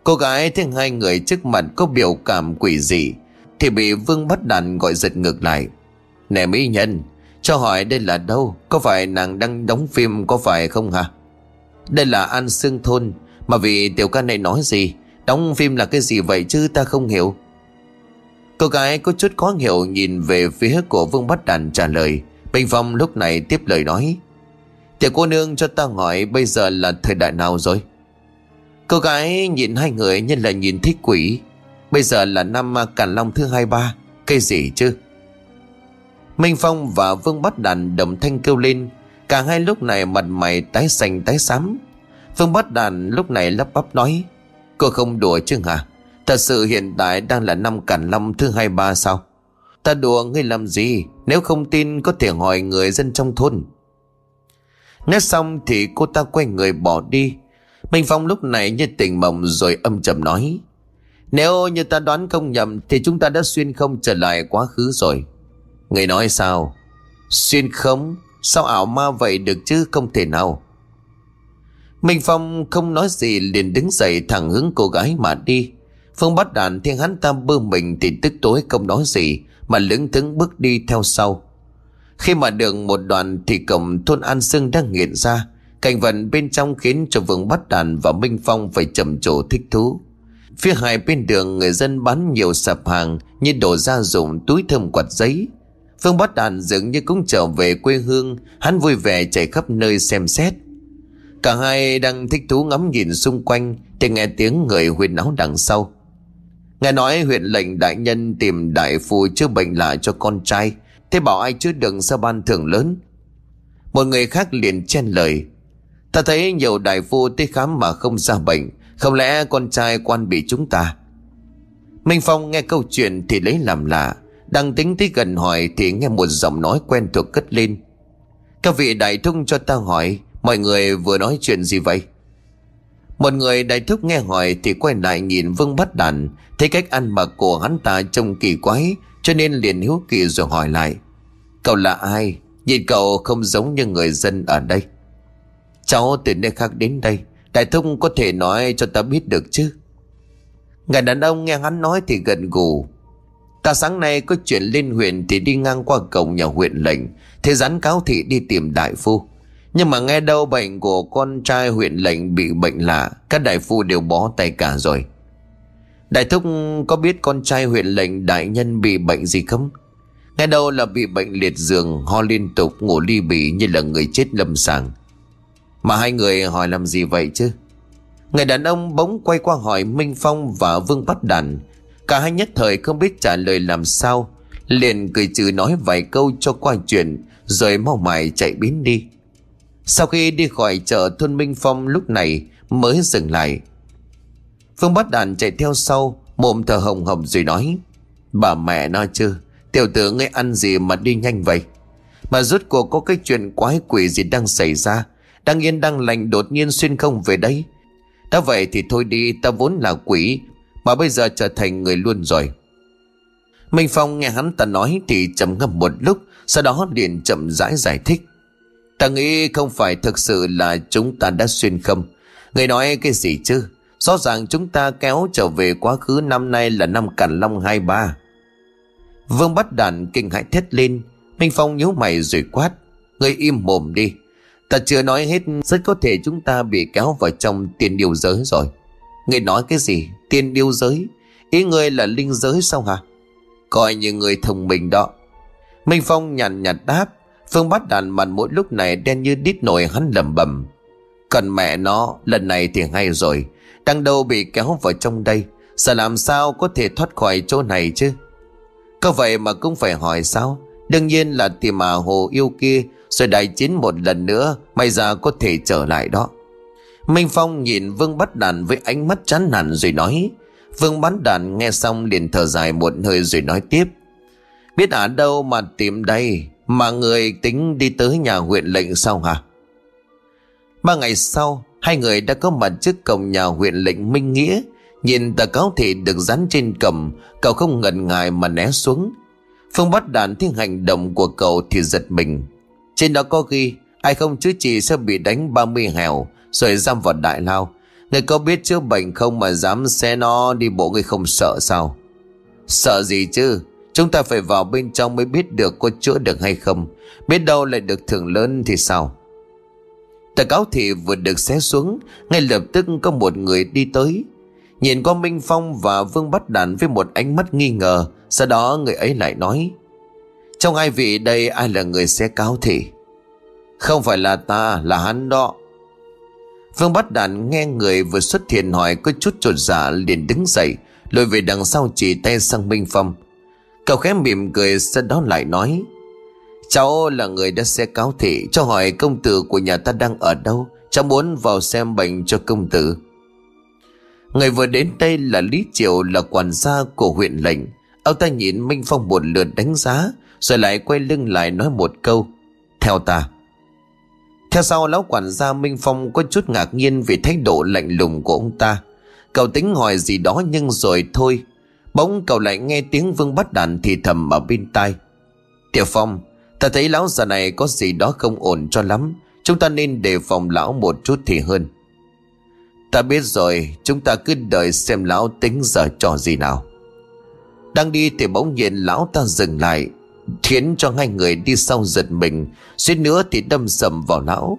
Cô gái thấy hai người trước mặt có biểu cảm quỷ dị, Thì bị Vương Bắt Đàn gọi giật ngược lại. Nè mỹ nhân, Cho hỏi đây là đâu? Có phải nàng đang đóng phim, có phải không hả? Đây là An Sương Thôn, mà vì tiểu ca này nói gì? Đóng phim là cái gì vậy chứ? Ta không hiểu. Cô gái có chút khó hiểu nhìn về phía của Vương Bắt Đàn trả lời. Bình Phong lúc này tiếp lời nói. Tiểu cô nương cho ta hỏi bây giờ là thời đại nào rồi? Cô gái nhìn hai người như là nhìn thích quỷ. Bây giờ là năm Càn Long thứ hai ba. Cây gì chứ? Minh Phong và Vương Bắt Đàn đồng thanh kêu lên. Cả hai lúc này mặt mày tái xanh tái xám. Vương Bát Đàn lúc này lắp bắp nói. Cô không đùa chứ hả? Thật sự hiện tại đang là năm cản long thứ hai ba sao? Ta đùa ngươi làm gì? Nếu không tin, có thể hỏi người dân trong thôn. Nói xong thì cô ta quay người bỏ đi. Minh Phong lúc này như tỉnh mộng rồi âm trầm nói, Nếu như ta đoán không nhầm Thì chúng ta đã xuyên không trở lại quá khứ rồi. Người nói sao? Xuyên không? Sao ảo ma vậy được chứ? Không thể nào. Minh Phong không nói gì liền đứng dậy thẳng hướng cô gái mà đi. Phương bắt đàn thiên hắn ta bơ mình thì tức tối không nói gì, Mà lững thững bước đi theo sau. Khi mà đường một đoạn thì cổng thôn An Sương đang nghiện ra. Cảnh vật bên trong khiến cho Vương Bắt Đàn và Minh Phong phải trầm trồ thích thú. Phía hai bên đường, người dân bán nhiều sạp hàng như đồ gia dụng, túi thơm quạt giấy. Phương Bắt Đàn dường như cũng trở về quê hương, Hắn vui vẻ chạy khắp nơi xem xét. Cả hai đang thích thú ngắm nhìn xung quanh, Thì nghe tiếng người huyên náo đằng sau. Nghe nói huyện lệnh đại nhân tìm đại phu chữa bệnh lại cho con trai, Thế bảo ai chứ đừng sao ban thưởng lớn? Một người khác liền chen lời. Ta thấy nhiều đại phu tới khám mà không ra bệnh, Không lẽ con trai quan bị chúng ta? Minh Phong nghe câu chuyện thì lấy làm lạ, Đang tính tới gần hỏi thì nghe một giọng nói quen thuộc cất lên. Các vị đại thung cho ta hỏi, Mọi người vừa nói chuyện gì vậy? Một người đại thúc nghe hỏi Thì quay lại nhìn Vương Bát Đàn, Thấy cách ăn mặc của hắn ta trông kỳ quái, Cho nên liền hiếu kỳ rồi hỏi lại. Cậu là ai? Nhìn cậu không giống như người dân ở đây. Cháu từ nơi khác đến đây, Đại thúc có thể nói cho ta biết được chứ? Người đàn ông nghe hắn nói thì gần gù. Ta sáng nay có chuyện lên huyện Thì đi ngang qua cổng nhà huyện lệnh Thế rắn cáo thị đi tìm đại phu. Nhưng mà nghe đâu bệnh của con trai huyện lệnh bị bệnh lạ, Các đại phu đều bó tay cả rồi Đại thúc có biết con trai huyện lệnh đại nhân bị bệnh gì không? Nghe đâu là bị bệnh liệt giường, Ho liên tục, ngủ ly bì như là người chết lâm sàng Mà hai người hỏi làm gì vậy chứ? Người đàn ông bỗng quay qua hỏi Minh Phong và Vương Bắt Đàn Cả hai nhất thời không biết trả lời làm sao, Liền cười trừ nói vài câu cho qua chuyện, Rồi mau mải chạy biến đi sau khi đi khỏi chợ thôn Minh Phong lúc này mới dừng lại. Phương bắt đàn chạy theo sau, Mồm thở hồng hồng rồi nói, Bà mẹ nó chứ, Tiểu tử ngươi ăn gì mà đi nhanh vậy? Mà rốt cuộc có cái chuyện quái quỷ gì đang xảy ra? Đang yên đang lành đột nhiên xuyên không về đây? Đã vậy thì thôi đi, Ta vốn là quỷ, Mà bây giờ trở thành người luôn rồi. Minh Phong nghe hắn ta nói Thì trầm ngâm một lúc, Sau đó liền chậm rãi giải thích. Ta nghĩ không phải thực sự là chúng ta đã xuyên không Người nói cái gì chứ Rõ ràng chúng ta kéo trở về quá khứ năm nay là năm Càn Long 23. Vương bắt đàn kinh hãi thét lên. Minh Phong nhíu mày rồi quát. người im mồm đi. Ta chưa nói hết, rất có thể chúng ta bị kéo vào trong tiền điều giới rồi. người nói cái gì? Tiền điều giới? Ý ngươi là linh giới sao hả? Coi như người thông minh đó. Minh Phong nhàn nhạt đáp. Phương bắt đàn mặt mỗi lúc này đen như đít nổi hắn lầm bầm. Còn mẹ nó, lần này thì hay rồi. Đang đâu bị kéo vào trong đây Giờ làm sao có thể thoát khỏi chỗ này chứ? Có vậy mà cũng phải hỏi sao? Đương nhiên là tìm à hồ yêu kia Rồi đại chiến một lần nữa May ra có thể trở lại đó. Minh Phong nhìn Vương Bắt Đàn với ánh mắt chán nản rồi nói. Vương Bắt Đàn nghe xong liền thở dài một hơi rồi nói tiếp. Biết ở đâu mà tìm đây? Mà người tính đi tới nhà huyện lệnh sao hả? Ba ngày sau Hai người đã có mặt trước cổng nhà huyện lệnh Minh Nghĩa. Nhìn tờ cáo thị được dán trên cầm, Cậu không ngần ngại mà né xuống. Phương bắt đàn thiên hành động của cậu thì giật mình. Trên đó có ghi Ai không chữa trị sẽ bị đánh 30 hèo Rồi giam vào đại lao. Người có biết chữa bệnh không mà dám xe nó đi bộ người không sợ sao? Sợ gì chứ? Chúng ta phải vào bên trong mới biết được có chữa được hay không. Biết đâu lại được thưởng lớn thì sao? Tờ cáo thị vừa được xé xuống, Ngay lập tức có một người đi tới. Nhìn qua Minh Phong và Vương Bắt Đàn với một ánh mắt nghi ngờ, Sau đó người ấy lại nói, Trong hai vị đây ai là người xé cáo thị Không phải là ta, là hắn đó. Vương Bắt Đàn nghe người vừa xuất hiện hỏi có chút trột dạ liền đứng dậy, Lùi về đằng sau chỉ tay sang Minh Phong. Cậu khẽ mỉm cười, sau đó lại nói, Cháu là người đã xe cáo thị, Cho hỏi công tử của nhà ta đang ở đâu Cháu muốn vào xem bệnh cho công tử Người vừa đến đây là Lý triều, Là quản gia của huyện lệnh Ông ta nhìn Minh Phong một lượt đánh giá, Rồi lại quay lưng lại nói một câu, Theo ta Theo sau, lão quản gia Minh Phong có chút ngạc nhiên vì thái độ lạnh lùng của ông ta. Cậu tính hỏi gì đó nhưng rồi thôi. Bỗng cậu lại nghe tiếng vương bắt đàn thì thầm ở bên tai. Tiểu Phong, ta thấy lão già này có gì đó không ổn cho lắm. Chúng ta nên đề phòng lão một chút thì hơn. Ta biết rồi, chúng ta cứ đợi xem lão tính giờ trò gì nào. Đang đi thì bỗng nhiên lão ta dừng lại Khiến cho hai người đi sau giật mình Suýt nữa thì đâm sầm vào lão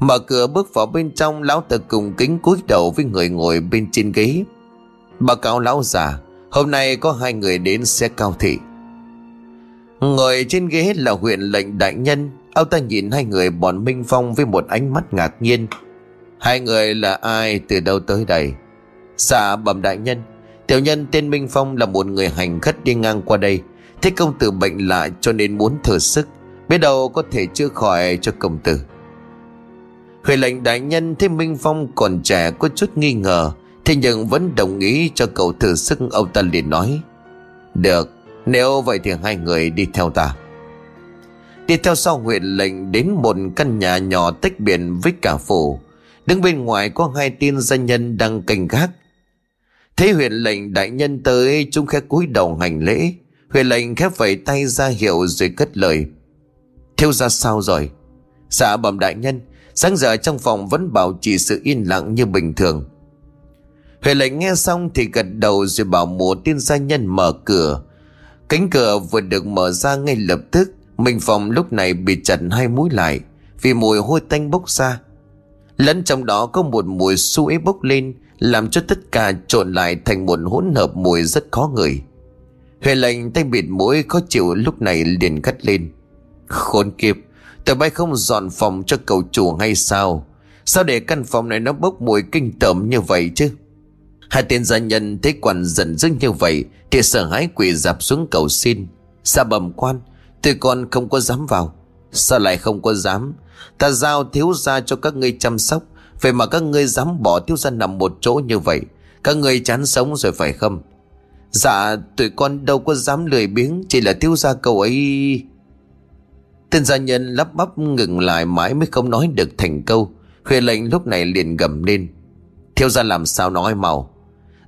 Mở cửa bước vào bên trong Lão ta cùng kính cúi đầu với người ngồi bên trên ghế Báo cáo lão già Hôm nay có hai người đến xe cao thị. Ngồi trên ghế là huyện lệnh đại nhân. Ông ta nhìn hai người bọn Minh Phong với một ánh mắt ngạc nhiên. Hai người là ai từ đâu tới đây? Dạ bẩm đại nhân. Tiểu nhân tên Minh Phong là một người hành khất đi ngang qua đây. Thế công tử bệnh lạ cho nên muốn thử sức. Biết đâu có thể chữa khỏi cho công tử. Huệ lệnh đại nhân thấy Minh Phong còn trẻ có chút nghi ngờ. Thế nhưng vẫn đồng ý cho cậu thử sức, Ông ta liền nói, Được, Nếu vậy thì hai người đi theo ta. Đi theo sau huyện lệnh đến một căn nhà nhỏ tách biển với cả phủ. Đứng bên ngoài có hai tiên gia nhân đang canh gác. Thấy huyện lệnh đại nhân tới, chúng khẽ cúi đầu hành lễ. Huyện lệnh khép vẫy tay ra hiệu rồi cất lời, Thiếu ra sao rồi? Dạ bẩm đại nhân, Sáng giờ trong phòng vẫn bảo trì sự yên lặng như bình thường. Huệ lệnh nghe xong thì gật đầu rồi bảo mùa tiên gia nhân mở cửa. Cánh cửa vừa được mở ra ngay lập tức, Minh Phong lúc này bị chặt hai mũi lại vì mùi hôi tanh bốc ra. Lẫn trong đó có một mùi su ế bốc lên làm cho tất cả trộn lại thành một hỗn hợp mùi rất khó ngửi. Huệ lệnh tay bịt mũi khó chịu lúc này liền cắt lên. Khốn kiếp, tụi bay không dọn phòng cho cậu chủ hay sao? Sao để căn phòng này nó bốc mùi kinh tởm như vậy chứ? Hai tên gia nhân thấy quan giận dữ như vậy Thì sợ hãi quỳ dạp xuống cầu xin. Xa bầm quan Tụi con không có dám vào, Sao lại không có dám? Ta giao thiếu gia cho các ngươi chăm sóc, Vậy mà các ngươi dám bỏ thiếu gia nằm một chỗ như vậy, Các ngươi chán sống rồi phải không? Dạ tụi con đâu có dám lười biếng, Chỉ là thiếu gia cậu ấy. Tên gia nhân lắp bắp ngừng lại mãi mới không nói được thành câu, Khuya lệnh lúc này liền gầm lên. Thiếu gia làm sao nói màu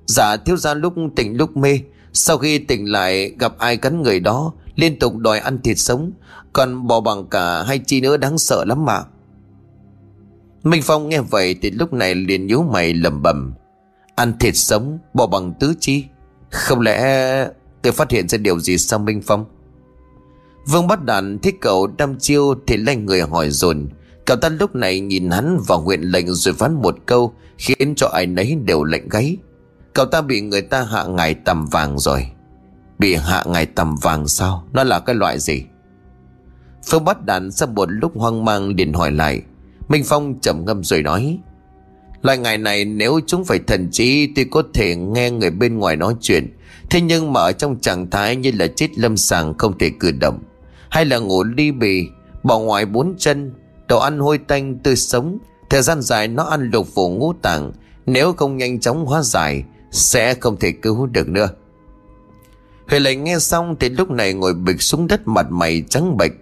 Dạ thiếu gia lúc tỉnh lúc mê, Sau khi tỉnh lại gặp ai cắn người đó, Liên tục đòi ăn thịt sống, Còn bò bằng cả hai chi nữa đáng sợ lắm mà. Minh Phong nghe vậy thì lúc này liền nhíu mày lầm bầm Ăn thịt sống bò bằng tứ chi, Không lẽ tôi phát hiện ra điều gì sao Minh Phong? Vương bắt đàn thích cậu đăm chiêu thì lanh người hỏi dồn, Cậu ta lúc này nhìn hắn vào nguyện lệnh rồi phán một câu Khiến cho ai nấy đều lạnh gáy. Cậu ta bị người ta hạ ngài tầm vàng rồi. Bị hạ ngài tầm vàng sao? Nó là cái loại gì? Phương bắt đạn sau một lúc hoang mang liền hỏi lại. Minh Phong trầm ngâm rồi nói, Loại ngài này nếu chúng phải thần trí Thì có thể nghe người bên ngoài nói chuyện, Thế nhưng mà ở trong trạng thái như là chết lâm sàng không thể cử động. Hay là ngủ ly bì, Bỏ ngoài bốn chân, Đồ ăn hôi tanh tươi sống, Thời gian dài nó ăn lục phủ ngũ tạng, Nếu không nhanh chóng hóa giải sẽ không thể cứu được nữa. Huệ lệnh nghe xong Thì lúc này ngồi bịch xuống đất mặt mày trắng bệch.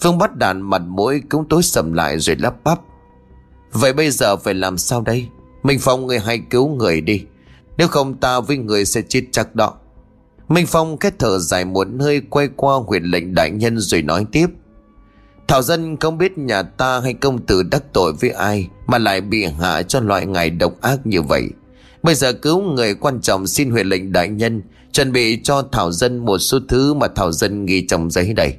Phương bắt đàn mặt mũi cũng tối sầm lại rồi lắp bắp. Vậy bây giờ phải làm sao đây? Minh Phong người hãy cứu người đi. Nếu không ta với người sẽ chết chắc đó. Minh Phong kết thở dài một hơi, Quay qua huyện lệnh đại nhân rồi nói tiếp. Thảo dân không biết nhà ta hay công tử đắc tội với ai Mà lại bị hạ cho loại ngài độc ác như vậy. Bây giờ cứu người quan trọng xin huệ lệnh đại nhân, Chuẩn bị cho Thảo dân một số thứ mà Thảo dân ghi trong giấy đây.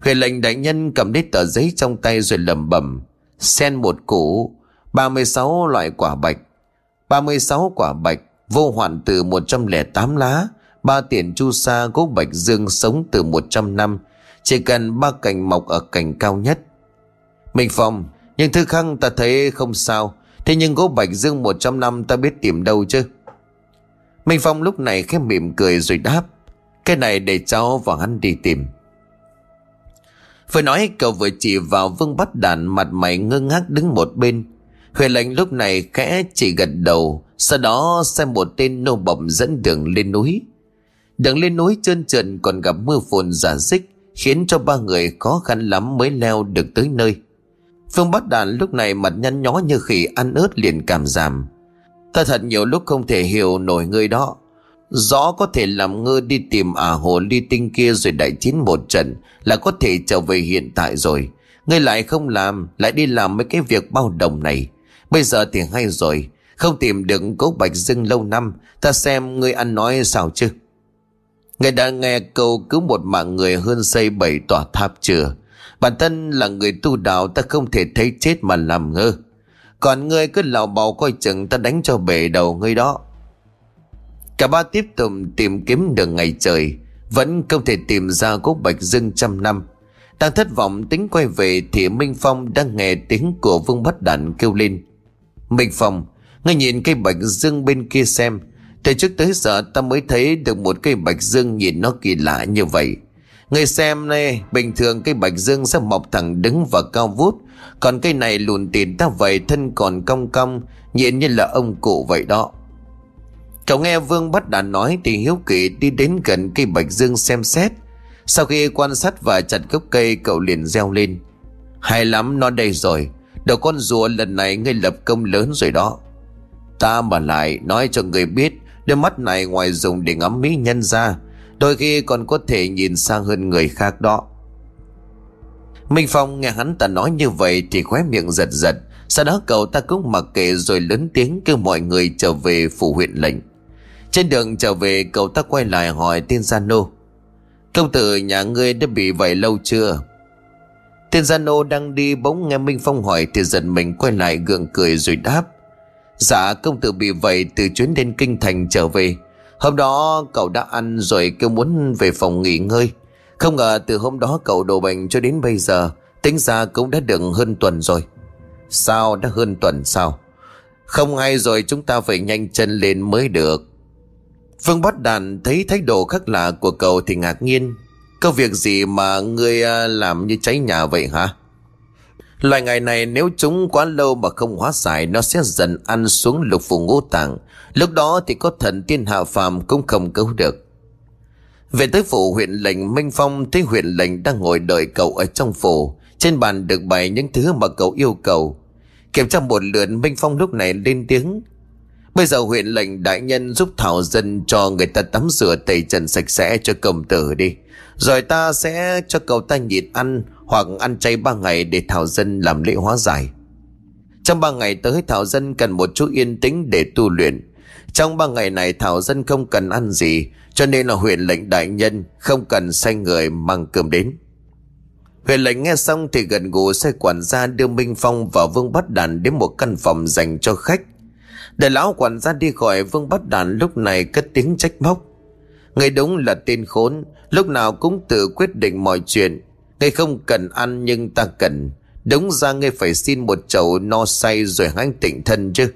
Huệ lệnh đại nhân cầm lấy tờ giấy trong tay rồi lầm bẩm Sen một củ 36 loại quả bạch 36 quả bạch Vô hoạn từ 108 lá, ba tiền chu sa gỗ bạch dương sống từ 100 năm, chỉ cần ba cành mọc ở cành cao nhất. Minh Phong, Những thư khăng ta thấy không sao Thế nhưng gỗ bạch dương 100 năm ta biết tìm đâu chứ? Minh Phong lúc này khẽ mỉm cười rồi đáp, Cái này để cháu và hắn đi tìm. Vừa nói, cậu vừa chỉ vào vương bắt đàn, Mặt mày ngơ ngác đứng một bên. Huệ lệnh lúc này khẽ chỉ gật đầu, Sau đó xem một tên nô bọc dẫn đường lên núi. Đường lên núi trơn trượt còn gặp mưa phùn giả dích, khiến cho ba người khó khăn lắm mới leo được tới nơi. Phương bắt đàn lúc này mặt nhăn nhó như khỉ ăn ớt liền cảm giảm. Ta thật nhiều lúc không thể hiểu nổi người đó. Rõ có thể làm ngơ đi tìm ả hồ ly tinh kia rồi đại chiến một trận Là có thể trở về hiện tại rồi. Ngươi lại không làm, Lại đi làm mấy cái việc bao đồng này. Bây giờ thì hay rồi. Không tìm được cố bạch dưng lâu năm, Ta xem ngươi ăn nói sao chứ. Ngươi đã nghe câu cứ một mạng người hơn xây bảy tòa tháp chưa? Bản thân là người tu đạo, ta không thể thấy chết mà làm ngơ. Còn ngươi cứ lào bào coi chừng, ta đánh cho bể đầu ngươi đó. Cả ba tiếp tục tìm kiếm được ngày trời, Vẫn không thể tìm ra cốt bạch dương trăm năm. Đang thất vọng tính quay về Thì Minh Phong đang nghe tiếng của Vương Bất Đản kêu lên. Minh Phong, Ngươi nhìn cây bạch dương bên kia xem. Từ trước tới giờ ta mới thấy được một cây bạch dương nhìn nó kỳ lạ như vậy người xem này, Bình thường cây bạch dương sẽ mọc thẳng đứng và cao vút Còn cây này lùn tiền ta vậy thân còn cong cong, Nhìn như là ông cụ vậy đó Cậu nghe Vương Bắt Đàn nói thì hiếu kỳ đi đến gần cây bạch dương xem xét. Sau khi quan sát và chặt gốc cây, cậu liền reo lên. Hay lắm, nó đây rồi. Đầu con rùa lần này ngươi lập công lớn rồi đó. Ta mà lại nói cho người biết, đôi mắt này ngoài dùng để ngắm mỹ nhân ra đôi khi còn có thể nhìn sang hơn người khác đó. Minh Phong nghe hắn ta nói như vậy thì khóe miệng giật giật. Sau đó cậu ta cũng mặc kệ rồi lớn tiếng kêu mọi người trở về phủ huyện lệnh. Trên đường trở về, cậu ta quay lại hỏi tên gia nô, Công tử, nhà ngươi đã bị vậy lâu chưa Tên gia nô đang đi bỗng nghe Minh Phong hỏi Thì giật mình quay lại gượng cười rồi đáp Dạ công tử bị vậy từ chuyến đến kinh thành trở về Hôm đó cậu đã ăn rồi kêu muốn về phòng nghỉ ngơi Không ngờ từ hôm đó cậu đổ bệnh cho đến bây giờ, Tính ra cũng đã được hơn tuần rồi Sao đã hơn tuần sao Không hay rồi chúng ta phải nhanh chân lên mới được Phương Bát Đàn thấy thái độ khác lạ của cậu thì ngạc nhiên. có việc gì mà ngươi à, làm như cháy nhà vậy hả? Loài ngày này nếu chúng quá lâu mà không hóa giải, nó sẽ dần ăn xuống lục phủ ngũ tạng. Lúc đó thì có thần tiên hạ phàm cũng không cứu được. Về tới phủ huyện lệnh Minh Phong, thấy huyện lệnh đang ngồi đợi cậu ở trong phủ. Trên bàn được bày những thứ mà cậu yêu cầu. Kiểm tra một lượt, Minh Phong lúc này lên tiếng. Bây giờ huyện lệnh đại nhân giúp Thảo dân cho người ta tắm rửa tẩy trần sạch sẽ cho công tử đi. Rồi ta sẽ cho cậu ta nhịn ăn hoặc ăn chay ba ngày để Thảo dân làm lễ hóa giải. Trong ba ngày tới, Thảo dân cần một chút yên tĩnh để tu luyện. Trong ba ngày này, Thảo dân không cần ăn gì, cho nên là huyện lệnh đại nhân không cần sai người mang cơm đến. Huyện lệnh nghe xong thì gần gù sai quản gia đưa Minh Phong và Vương Bắt Đàn đến một căn phòng dành cho khách để lão quản gia đi khỏi Vương Bắt Đàn lúc này cất tiếng trách móc Người đúng là tên khốn, Lúc nào cũng tự quyết định mọi chuyện Ngươi không cần ăn nhưng ta cần. Đúng ra ngươi phải xin một chậu no say rồi hãnh tịnh thân chứ.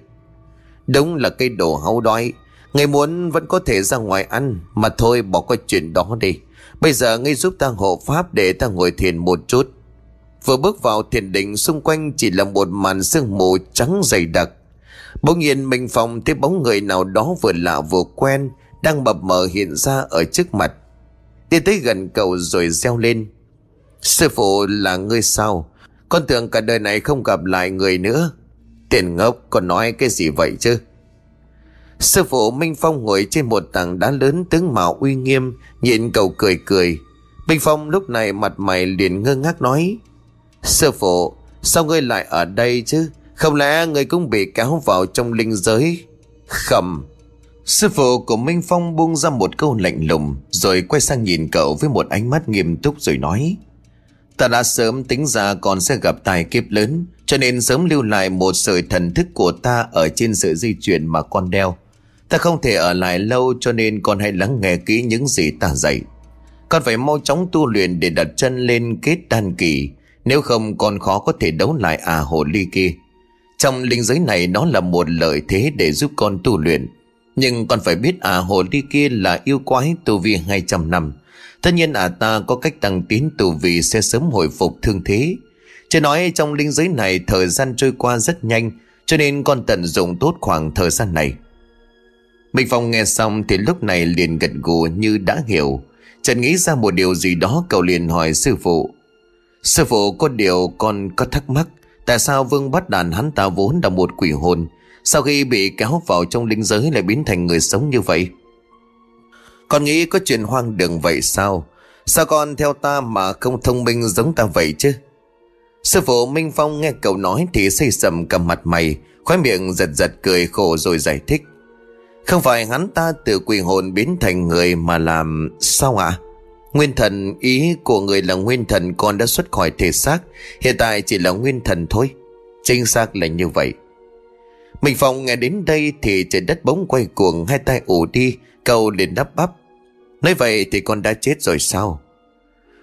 Đúng là cây đồ háo đói. Ngươi muốn vẫn có thể ra ngoài ăn, Mà thôi bỏ qua chuyện đó đi. Bây giờ ngươi giúp ta hộ pháp để ta ngồi thiền một chút. Vừa bước vào thiền định, xung quanh chỉ là một màn sương mù trắng dày đặc. Bỗng nhiên mình phòng thấy bóng người nào đó vừa lạ vừa quen, Đang mập mờ hiện ra ở trước mặt. Đi tới gần cậu rồi reo lên. Sư phụ là ngươi sao Con tưởng cả đời này không gặp lại người nữa. Tiền ngốc, còn nói cái gì vậy chứ? Sư phụ Minh Phong ngồi trên một tảng đá lớn tướng mạo uy nghiêm Nhìn cậu cười cười. Minh Phong lúc này mặt mày liền ngơ ngác nói, Sư phụ, Sao ngươi lại ở đây chứ? Không lẽ người cũng bị kéo vào trong linh giới? Khẩm. Sư phụ của Minh Phong buông ra một câu lạnh lùng, Rồi quay sang nhìn cậu với một ánh mắt nghiêm túc rồi nói Ta đã sớm tính ra con sẽ gặp tài kiếp lớn, Cho nên sớm lưu lại một sợi thần thức của ta Ở trên sợi di chuyển mà con đeo Ta không thể ở lại lâu, cho nên con hãy lắng nghe kỹ những gì ta dạy Con phải mau chóng tu luyện để đặt chân lên kết đan kỳ, Nếu không con khó có thể đấu lại à hồ ly kia trong linh giới này nó là một lợi thế để giúp con tu luyện. Nhưng con phải biết à hồ ly kia là yêu quái tu vi 200 năm. Tất nhiên à ta có cách tăng tín tù vì sẽ sớm hồi phục thương thế. Chưa nói trong linh giới này, thời gian trôi qua rất nhanh, cho nên con tận dụng tốt khoảng thời gian này. Minh Phong nghe xong thì lúc này liền gật gù như đã hiểu. Trần nghĩ ra một điều gì đó, cậu liền hỏi sư phụ. Sư phụ, có điều con có thắc mắc, Tại sao Vương bắt đàn hắn ta vốn là một quỷ hồn, Sau khi bị kéo vào trong linh giới lại biến thành người sống như vậy con nghĩ có chuyện hoang đường vậy sao? Sao con theo ta mà không thông minh giống ta vậy chứ? Sư phụ Minh Phong nghe cậu nói thì xây sầm cầm mặt mày Khói miệng giật giật cười khổ rồi giải thích. Không phải hắn ta từ quỷ hồn biến thành người mà làm Sao ạ? Nguyên thần, ý của người là nguyên thần, con đã xuất khỏi thể xác, Hiện tại chỉ là nguyên thần thôi. Chính xác là như vậy. Minh Phong nghe đến đây thì trời đất bỗng quay cuồng, Hai tay ủ đi Câu liền đắp bắp. Nói vậy thì con đã chết rồi sao?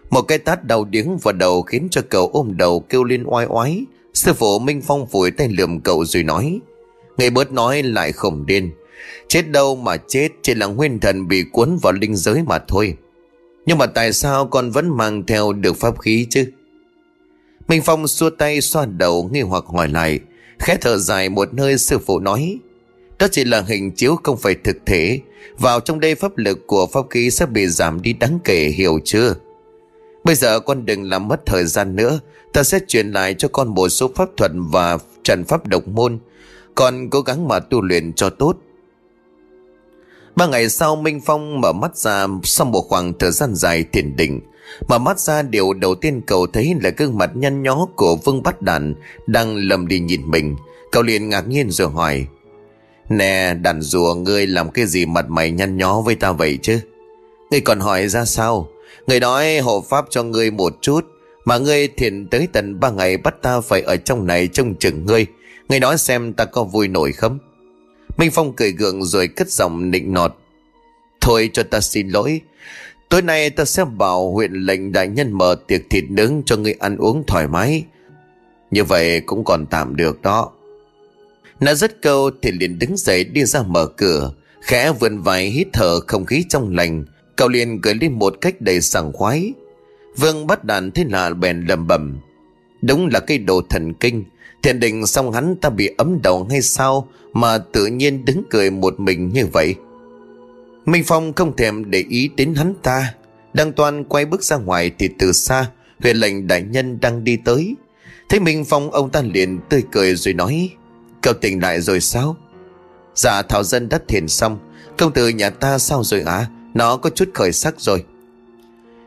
Một cái tát đầu điếng vào đầu Khiến cho cậu ôm đầu kêu lên oai oái. Sư phụ Minh Phong vùi tay lườm cậu rồi nói, Người bớt nói lại khổng điên. Chết đâu mà chết, Chỉ là nguyên thần bị cuốn vào linh giới mà thôi. Nhưng mà tại sao con vẫn mang theo được pháp khí chứ? Minh Phong xua tay, xoa đầu, nghi hoặc hỏi lại, Khẽ thở dài một nơi sư phụ nói đó chỉ là hình chiếu không phải thực thể. Vào trong đây pháp lực của pháp khí sẽ bị giảm đi đáng kể, hiểu chưa? Bây giờ con đừng làm mất thời gian nữa. Ta sẽ truyền lại cho con một số pháp thuật và trần pháp độc môn. Con cố gắng mà tu luyện cho tốt. Ba ngày sau, Minh Phong mở mắt ra sau một khoảng thời gian dài thiền định. Mở mắt ra, điều đầu tiên cậu thấy là gương mặt nhăn nhó của Vương Bắt Đàn đang lầm đi nhìn mình. Cậu liền ngạc nhiên rồi hỏi Nè, đàn rùa, ngươi làm cái gì mặt mày nhăn nhó với ta vậy chứ? Ngươi còn hỏi ra sao? Người nói hộ pháp cho ngươi một chút, Mà ngươi thiền tới tận ba ngày bắt ta phải ở trong này trông chừng ngươi. Ngươi nói xem ta có vui nổi không? Minh Phong cười gượng rồi cất giọng nịnh nọt. Thôi cho ta xin lỗi. Tối nay ta sẽ bảo huyện lệnh đại nhân mở tiệc thịt nướng cho ngươi ăn uống thoải mái. Như vậy cũng còn tạm được đó. Nó rất câu thì liền đứng dậy đi ra mở cửa, Khẽ vươn vai hít thở không khí trong lành. Cậu liền cười lên một cách đầy sảng khoái. Vương bắt đàn thế là bèn lầm bầm Đúng là cây đồ thần kinh. Thiền định xong hắn ta bị ấm đầu hay sao Mà tự nhiên đứng cười một mình như vậy. Minh Phong không thèm để ý đến hắn ta. Đang toàn quay bước ra ngoài Thì từ xa, Huyền lệnh đại nhân đang đi tới. Thấy Minh Phong, ông ta liền tươi cười rồi nói Cậu tỉnh lại rồi sao? Dạ Thảo Dân đã thiền xong. Công tử nhà ta sao rồi ạ? Nó có chút khởi sắc rồi.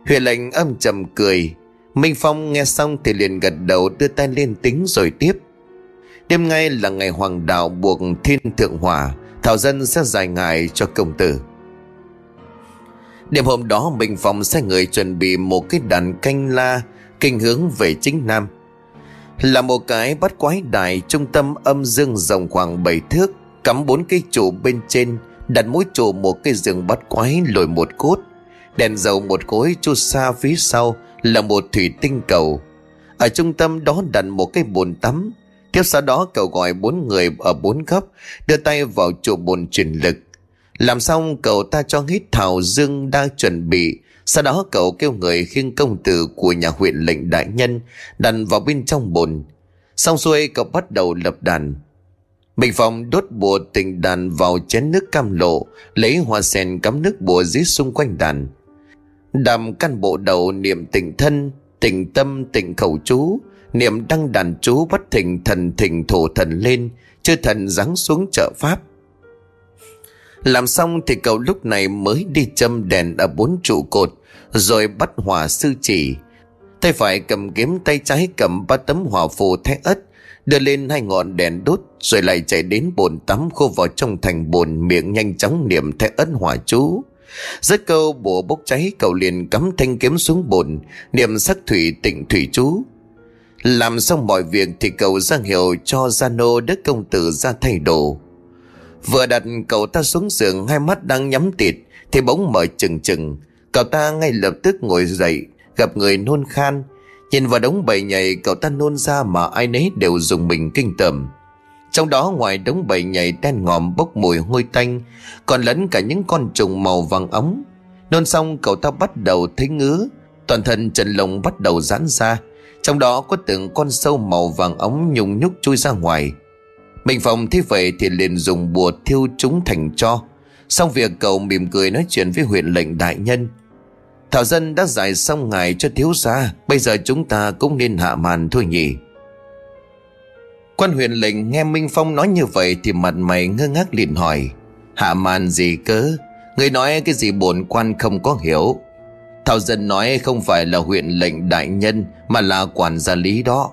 Huyền lệnh âm trầm cười. Minh Phong nghe xong thì liền gật đầu đưa tay lên tính rồi tiếp. Đêm ngay là ngày hoàng đạo buộc thiên thượng hòa, Thảo dân sẽ giải ngài cho công tử. Đêm hôm đó, Minh Phong sẽ người chuẩn bị một cái đàn canh la, Kinh hướng về chính Nam. Là một cái bắt quái đài trung tâm âm dương rộng khoảng 7 thước, Cắm bốn cây trụ bên trên, Đặt mỗi trụ một cái giường bắt quái lồi một cốt, Đèn dầu một khối chu xa phía sau Là một thủy tinh cầu. Ở trung tâm đó đặt một cái bồn tắm, Tiếp sau đó cậu gọi bốn người ở bốn góc, Đưa tay vào trụ bồn truyền lực. Làm xong, cậu ta cho hít thảo dương đang chuẩn bị sau đó cậu kêu người khiêng công tử của nhà huyện lệnh đại nhân Đặt vào bên trong bồn. Xong xuôi cậu bắt đầu lập đàn. Bình phòng đốt bùa tình đàn vào chén nước cam lộ, Lấy hoa sen cắm nước bùa dưới xung quanh đàn. Đàm căn bộ đầu niệm tình thân, Tình tâm, tình khẩu chú, Niệm đăng đàn chú bắt thỉnh thần thỉnh thổ thần lên, Chư thần giáng xuống trợ pháp làm xong thì cậu lúc này mới đi châm đèn ở bốn trụ cột, Rồi bắt hỏa sư chỉ. Tay phải cầm kiếm, tay trái cầm ba tấm hỏa phù thét ất, Đưa lên hai ngọn đèn đốt, Rồi lại chạy đến bồn tắm khô vào trong thành bồn Miệng nhanh chóng niệm thét ất hỏa chú. Rất câu bùa bốc cháy, cậu liền cắm thanh kiếm xuống bồn, Niệm sắc thủy tịnh thủy chú. Làm xong mọi việc thì cậu ra hiệu cho Gia Nô đức công tử ra thay đồ. Vừa đặt cậu ta xuống giường, hai mắt đang nhắm tịt, Thì bỗng mở chừng chừng. Cậu ta ngay lập tức ngồi dậy, Gặp người nôn khan. Nhìn vào đống bầy nhảy cậu ta nôn ra mà ai nấy đều dùng mình kinh tởm. Trong đó ngoài đống bầy nhảy đen ngòm bốc mùi hôi tanh, Còn lẫn cả những con trùng màu vàng ống. Nôn xong, cậu ta bắt đầu thấy ngứa. Toàn thân trần lồng bắt đầu giãn ra. Trong đó có từng con sâu màu vàng ống nhung nhúc chui ra ngoài. Minh Phong thấy vậy thì liền dùng bùa thiêu chúng thành cho. Xong việc cậu mỉm cười nói chuyện với huyện lệnh đại nhân. Thảo dân đã giải xong ngài cho thiếu gia Bây giờ chúng ta cũng nên hạ màn thôi nhỉ. Quan huyện lệnh nghe Minh Phong nói như vậy Thì mặt mày ngơ ngác liền hỏi Hạ màn gì cớ Người nói cái gì bổn quan không có hiểu? Thảo dân nói không phải là huyện lệnh đại nhân Mà là quản gia lý đó.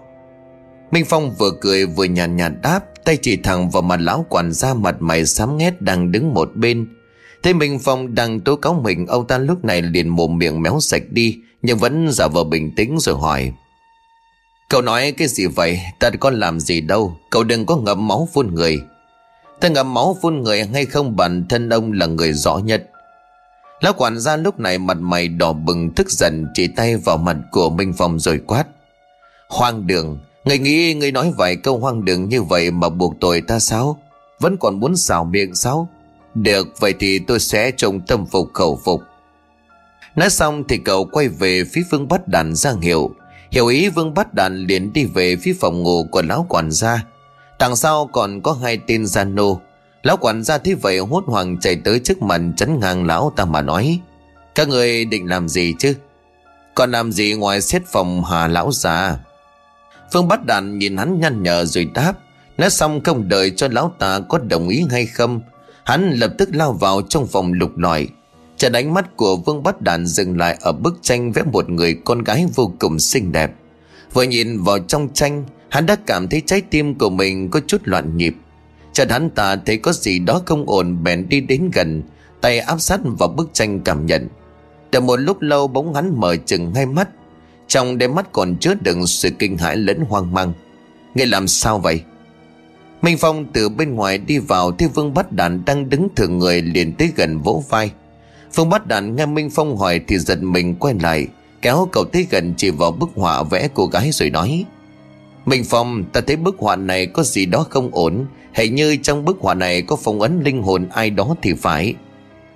Minh Phong vừa cười vừa nhàn nhạt, nhạt đáp Tay chỉ thẳng vào mặt lão quản gia mặt mày xám nghét đang đứng một bên. Thấy Minh Phong đang tố cáo mình, Ông ta lúc này liền mồm miệng méo sạch đi, Nhưng vẫn giả vờ bình tĩnh rồi hỏi. Cậu nói cái gì vậy? Ta có làm gì đâu? Cậu đừng có ngậm máu phun người. Ta ngậm máu phun người hay không bản thân ông là người rõ nhất. Lão quản gia lúc này mặt mày đỏ bừng, tức giận Chỉ tay vào mặt của Minh Phong rồi quát. Hoang đường Người nghĩ, người nói vài câu hoang đường như vậy Mà buộc tội ta sao Vẫn còn muốn xào miệng sao Được, vậy thì tôi sẽ trông tâm phục khẩu phục Nói xong thì cậu quay về phía vương bắt đàn giang hiệu Hiểu ý Vương Bát Đàn liền đi về phía phòng ngủ của lão quản gia. Đằng sau còn có hai tên gian nô. Lão quản gia thấy vậy hốt hoảng chạy tới trước mặt chấn ngang lão ta mà nói. Các người định làm gì chứ? Còn làm gì ngoài xét phòng hà lão già? Vương Bát Đàn nhìn hắn nhăn nhở rồi đáp. Nói xong không đợi cho lão ta có đồng ý hay không. Hắn lập tức lao vào trong phòng lục lọi. Trận ánh mắt của Vương Bát Đàn dừng lại ở bức tranh vẽ một người con gái vô cùng xinh đẹp. Vừa nhìn vào trong tranh, hắn đã cảm thấy trái tim của mình có chút loạn nhịp. Chợt hắn ta thấy có gì đó không ổn bèn đi đến gần, tay áp sát vào bức tranh cảm nhận. Đợi một lúc lâu bóng hắn mở chừng hai mắt, trong đôi mắt còn chứa đựng sự kinh hãi lẫn hoang mang. Nghe làm sao vậy? Minh Phong từ bên ngoài đi vào thấy Vương Bát Đàn đang đứng thường người liền tới gần vỗ vai. vương bát đàn nghe Minh Phong hỏi thì giật mình quay lại, Kéo cậu tới gần chỉ vào bức họa vẽ cô gái rồi nói, Minh Phong, ta thấy bức họa này có gì đó không ổn Hình như trong bức họa này có phong ấn linh hồn ai đó thì phải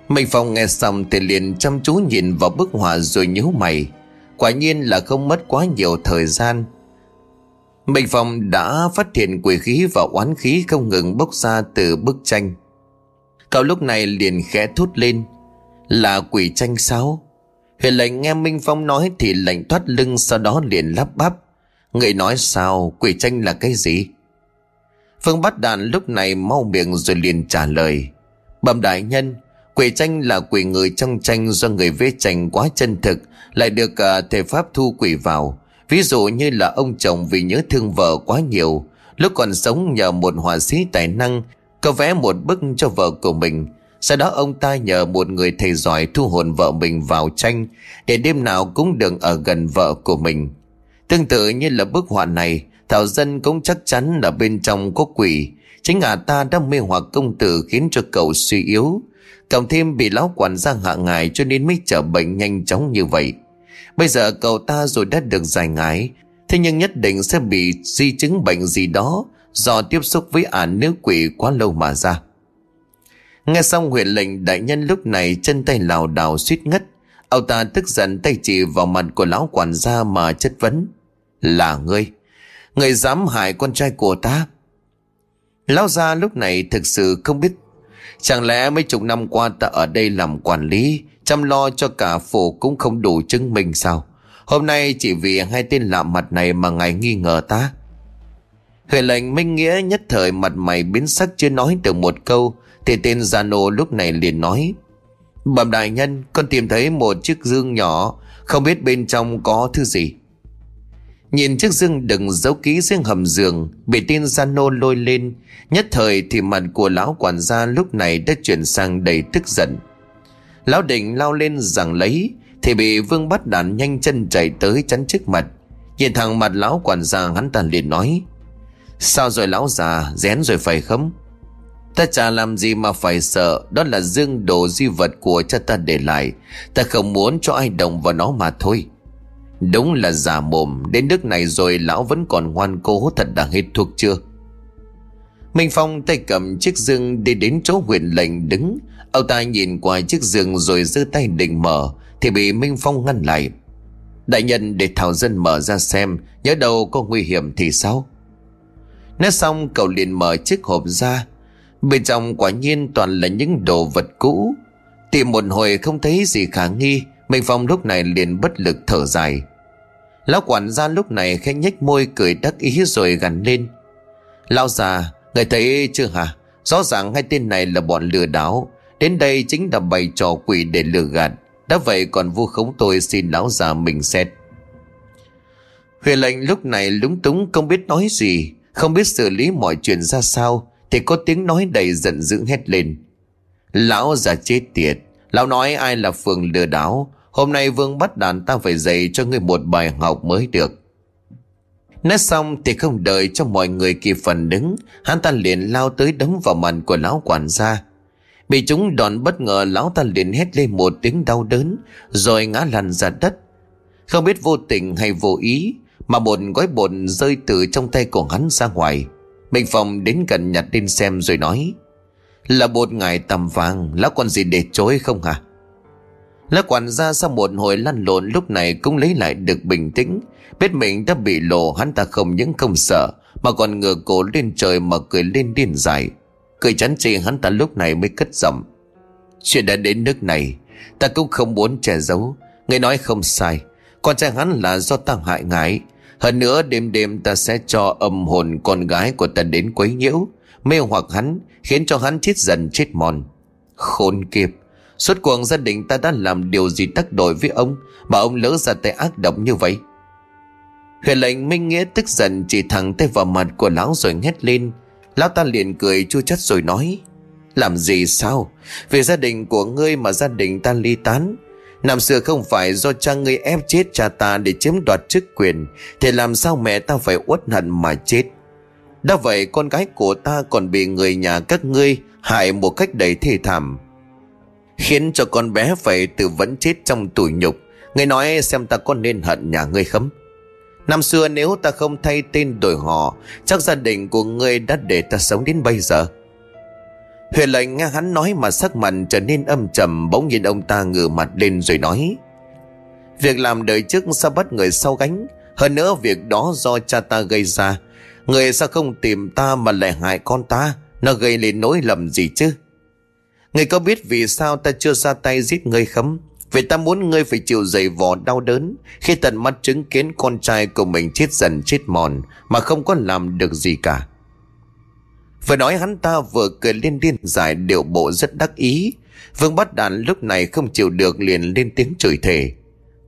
Minh Phong nghe xong thì liền chăm chú nhìn vào bức họa rồi nhíu mày Quả nhiên là không mất quá nhiều thời gian. Minh Phong đã phát hiện quỷ khí và oán khí không ngừng bốc ra từ bức tranh. Cậu lúc này liền khẽ thốt lên, là quỷ tranh sao? Huyền lệnh nghe Minh Phong nói Thì lệnh thoát lưng, sau đó liền lắp bắp, Người nói sao? Quỷ tranh là cái gì? Phương bắt đàn lúc này mau miệng rồi liền trả lời, Bẩm đại nhân Quỷ tranh là quỷ người trong tranh Do người vẽ tranh quá chân thực Lại được uh, thể pháp thu quỷ vào Ví dụ như là ông chồng vì nhớ thương vợ quá nhiều Lúc còn sống nhờ một họa sĩ tài năng Có vẽ một bức cho vợ của mình sau đó ông ta nhờ một người thầy giỏi thu hồn vợ mình vào tranh để đêm nào cũng đừng ở gần vợ của mình. Tương tự như là bức họa này, Thảo Dân cũng chắc chắn là bên trong có quỷ. Chính ả ta đã mê hoặc công tử khiến cho cậu suy yếu. Cộng thêm bị lão quản gia hạ ngài cho nên mới trở bệnh nhanh chóng như vậy. Bây giờ cậu ta rồi đã được giải ngái, thế nhưng nhất định sẽ bị di chứng bệnh gì đó do tiếp xúc với ả nữ quỷ quá lâu mà ra. Nghe xong huyện lệnh đại nhân lúc này chân tay lào đảo suýt ngất. Ông ta tức giận tay chỉ vào mặt của lão quản gia mà chất vấn. Là ngươi. Ngươi dám hại con trai của ta. Lão gia lúc này thực sự không biết. Chẳng lẽ mấy chục năm qua ta ở đây làm quản lý, chăm lo cho cả phủ cũng không đủ chứng minh sao? Hôm nay chỉ vì hai tên lạ mặt này mà ngài nghi ngờ ta. Huệ lệnh Minh Nghĩa nhất thời mặt mày biến sắc chưa nói được một câu thì tên Gia Nô lúc này liền nói Bẩm đại nhân Con tìm thấy một chiếc dương nhỏ Không biết bên trong có thứ gì Nhìn chiếc dương đựng giấu ký riêng hầm giường, Bị tin gian Nô lôi lên. Nhất thời thì mặt của lão quản gia lúc này đã chuyển sang đầy tức giận. Lão định lao lên rằng lấy, Thì bị vương bắt đàn nhanh chân chạy tới chắn trước mặt. Nhìn thẳng mặt lão quản gia, hắn ta liền nói, Sao rồi lão già, Rén rồi phải không? Ta chả làm gì mà phải sợ, Đó là dương đồ di vật của cha ta để lại. Ta không muốn cho ai động vào nó mà thôi. Đúng là già mồm, Đến nước này rồi lão vẫn còn ngoan cố Thật đã hết thuốc chưa? Minh Phong tay cầm chiếc dương Đi đến chỗ huyện lệnh đứng. Ông ta nhìn qua chiếc giường rồi giơ tay định mở, Thì bị Minh Phong ngăn lại. Đại nhân để Thảo Dân mở ra xem, Nhớ đâu có nguy hiểm thì sao? Nói xong, cậu liền mở chiếc hộp ra. Bên trong quả nhiên toàn là những đồ vật cũ. Tìm một hồi không thấy gì khả nghi Minh Phong lúc này liền bất lực thở dài. Lão quản gia lúc này khẽ nhếch môi cười đắc ý rồi gằn lên. Lão già Người thấy chưa hả? Rõ ràng hai tên này là bọn lừa đảo. Đến đây chính là bày trò quỷ để lừa gạt. Đã vậy còn vu khống tôi xin lão già mình xét. Huyền lệnh lúc này lúng túng không biết nói gì, Không biết xử lý mọi chuyện ra sao, Thì có tiếng nói đầy giận dữ hét lên. Lão già chết tiệt, Lão nói ai là phường lừa đảo Hôm nay vương bắt đàn ta phải dạy cho ngươi một bài học mới được. Nói xong thì không đợi cho mọi người kịp phần đứng Hắn ta liền lao tới đấm vào mặt của lão quản gia. Bị chúng đòn bất ngờ, lão ta liền hét lên một tiếng đau đớn, Rồi ngã lăn ra đất. Không biết vô tình hay vô ý, Mà một gói bột rơi từ trong tay của hắn ra ngoài. Bình phòng đến gần nhặt lên xem rồi nói, Là bột ngài tầm vàng, Lão còn gì để chối không hả? Lá quản gia sau một hồi lăn lộn lúc này cũng lấy lại được bình tĩnh. Biết mình đã bị lộ, hắn ta không những không sợ, Mà còn ngửa cổ lên trời mà cười lên điên dài Cười chắn chê hắn ta lúc này mới cất giọng. Chuyện đã đến nước này, Ta cũng không muốn che giấu. Người nói không sai, Con trai hắn là do ta hại ngái Hơn nữa đêm đêm ta sẽ cho âm hồn con gái của ta đến quấy nhiễu, Mê hoặc hắn, Khiến cho hắn chết dần chết mòn. Khốn kiếp! Suốt cuộc gia đình ta đã làm điều gì tác đổi với ông Mà ông lỡ ra tay ác động như vậy? Huyền lệnh Minh Nghĩa tức giận chỉ thẳng tay vào mặt của lão rồi hét lên. Lão ta liền cười chua chát rồi nói, Làm gì sao? Vì gia đình của ngươi mà gia đình ta ly tán. Năm xưa không phải do cha ngươi ép chết cha ta để chiếm đoạt chức quyền, Thì làm sao mẹ ta phải uất hận mà chết? Đã vậy con gái của ta còn bị người nhà các ngươi hại một cách đầy thê thảm. Khiến cho con bé phải tự vẫn chết trong tủi nhục. Ngươi nói xem ta có nên hận nhà ngươi không? Năm xưa nếu ta không thay tên đổi họ, Chắc gia đình của ngươi đã để ta sống đến bây giờ. Huyền lệnh nghe hắn nói mà sắc mặt trở nên âm trầm, Bỗng nhìn ông ta ngửa mặt lên rồi nói, Việc làm đời trước sao bắt người sau gánh? Hơn nữa việc đó do cha ta gây ra. Người sao không tìm ta mà lại hại con ta? Nó gây lên nỗi lầm gì chứ? Người có biết vì sao ta chưa ra tay giết người không? Vì ta muốn ngươi phải chịu dày vò đau đớn Khi tận mắt chứng kiến con trai của mình chết dần chết mòn Mà không có làm được gì cả. Vừa nói hắn ta vừa cười lên điên dài điệu bộ rất đắc ý. Vương bắt đàn lúc này không chịu được liền lên tiếng chửi thề.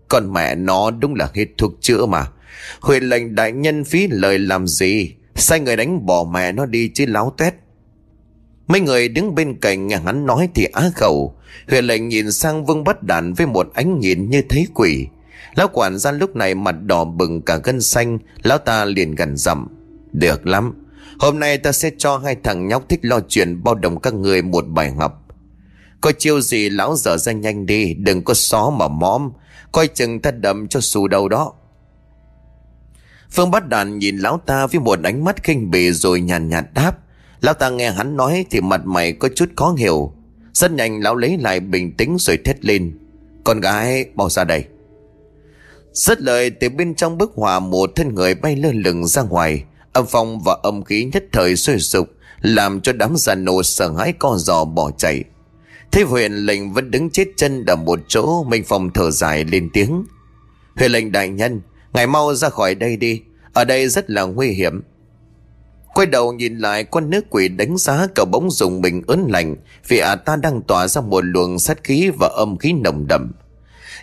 Còn mẹ nó đúng là hết thuốc chữa mà. Huyện lệnh đại nhân phí lời làm gì? Sai người đánh bỏ mẹ nó đi chứ láo tuét. Mấy người đứng bên cạnh nghe hắn nói thì á khẩu. Huyền lệnh nhìn sang vương bắt đạn với một ánh nhìn như thấy quỷ. Lão quản gia lúc này mặt đỏ bừng cả gân xanh Lão ta liền gần dặm Được lắm Hôm nay ta sẽ cho hai thằng nhóc thích lo chuyện bao đồng các người một bài học. Coi chiêu gì lão dở ra nhanh đi Đừng có xó mà móm Coi chừng ta đậm cho xù đầu đó. Phương bắt đàn nhìn lão ta với một ánh mắt khinh bỉ rồi nhàn nhạt, nhạt đáp. Lão ta nghe hắn nói thì mặt mày có chút khó hiểu. Rất nhanh lão lấy lại bình tĩnh rồi thét lên. Con gái mau ra đây. Rất lời từ bên trong bức họa một thân người bay lơ lửng ra ngoài. Âm phong và âm khí nhất thời sôi sục, Làm cho đám già nổ sợ hãi co giò bỏ chạy. Thế huyền lệnh vẫn đứng chết chân ở một chỗ, Minh Phong thở dài lên tiếng. Huyền lệnh đại nhân, Ngài mau ra khỏi đây đi. Ở đây rất là nguy hiểm. Quay đầu nhìn lại con nước quỷ đánh giá cậu bỗng dùng mình ớn lạnh vì ả ta đang tỏa ra một luồng sát khí và âm khí nồng đậm.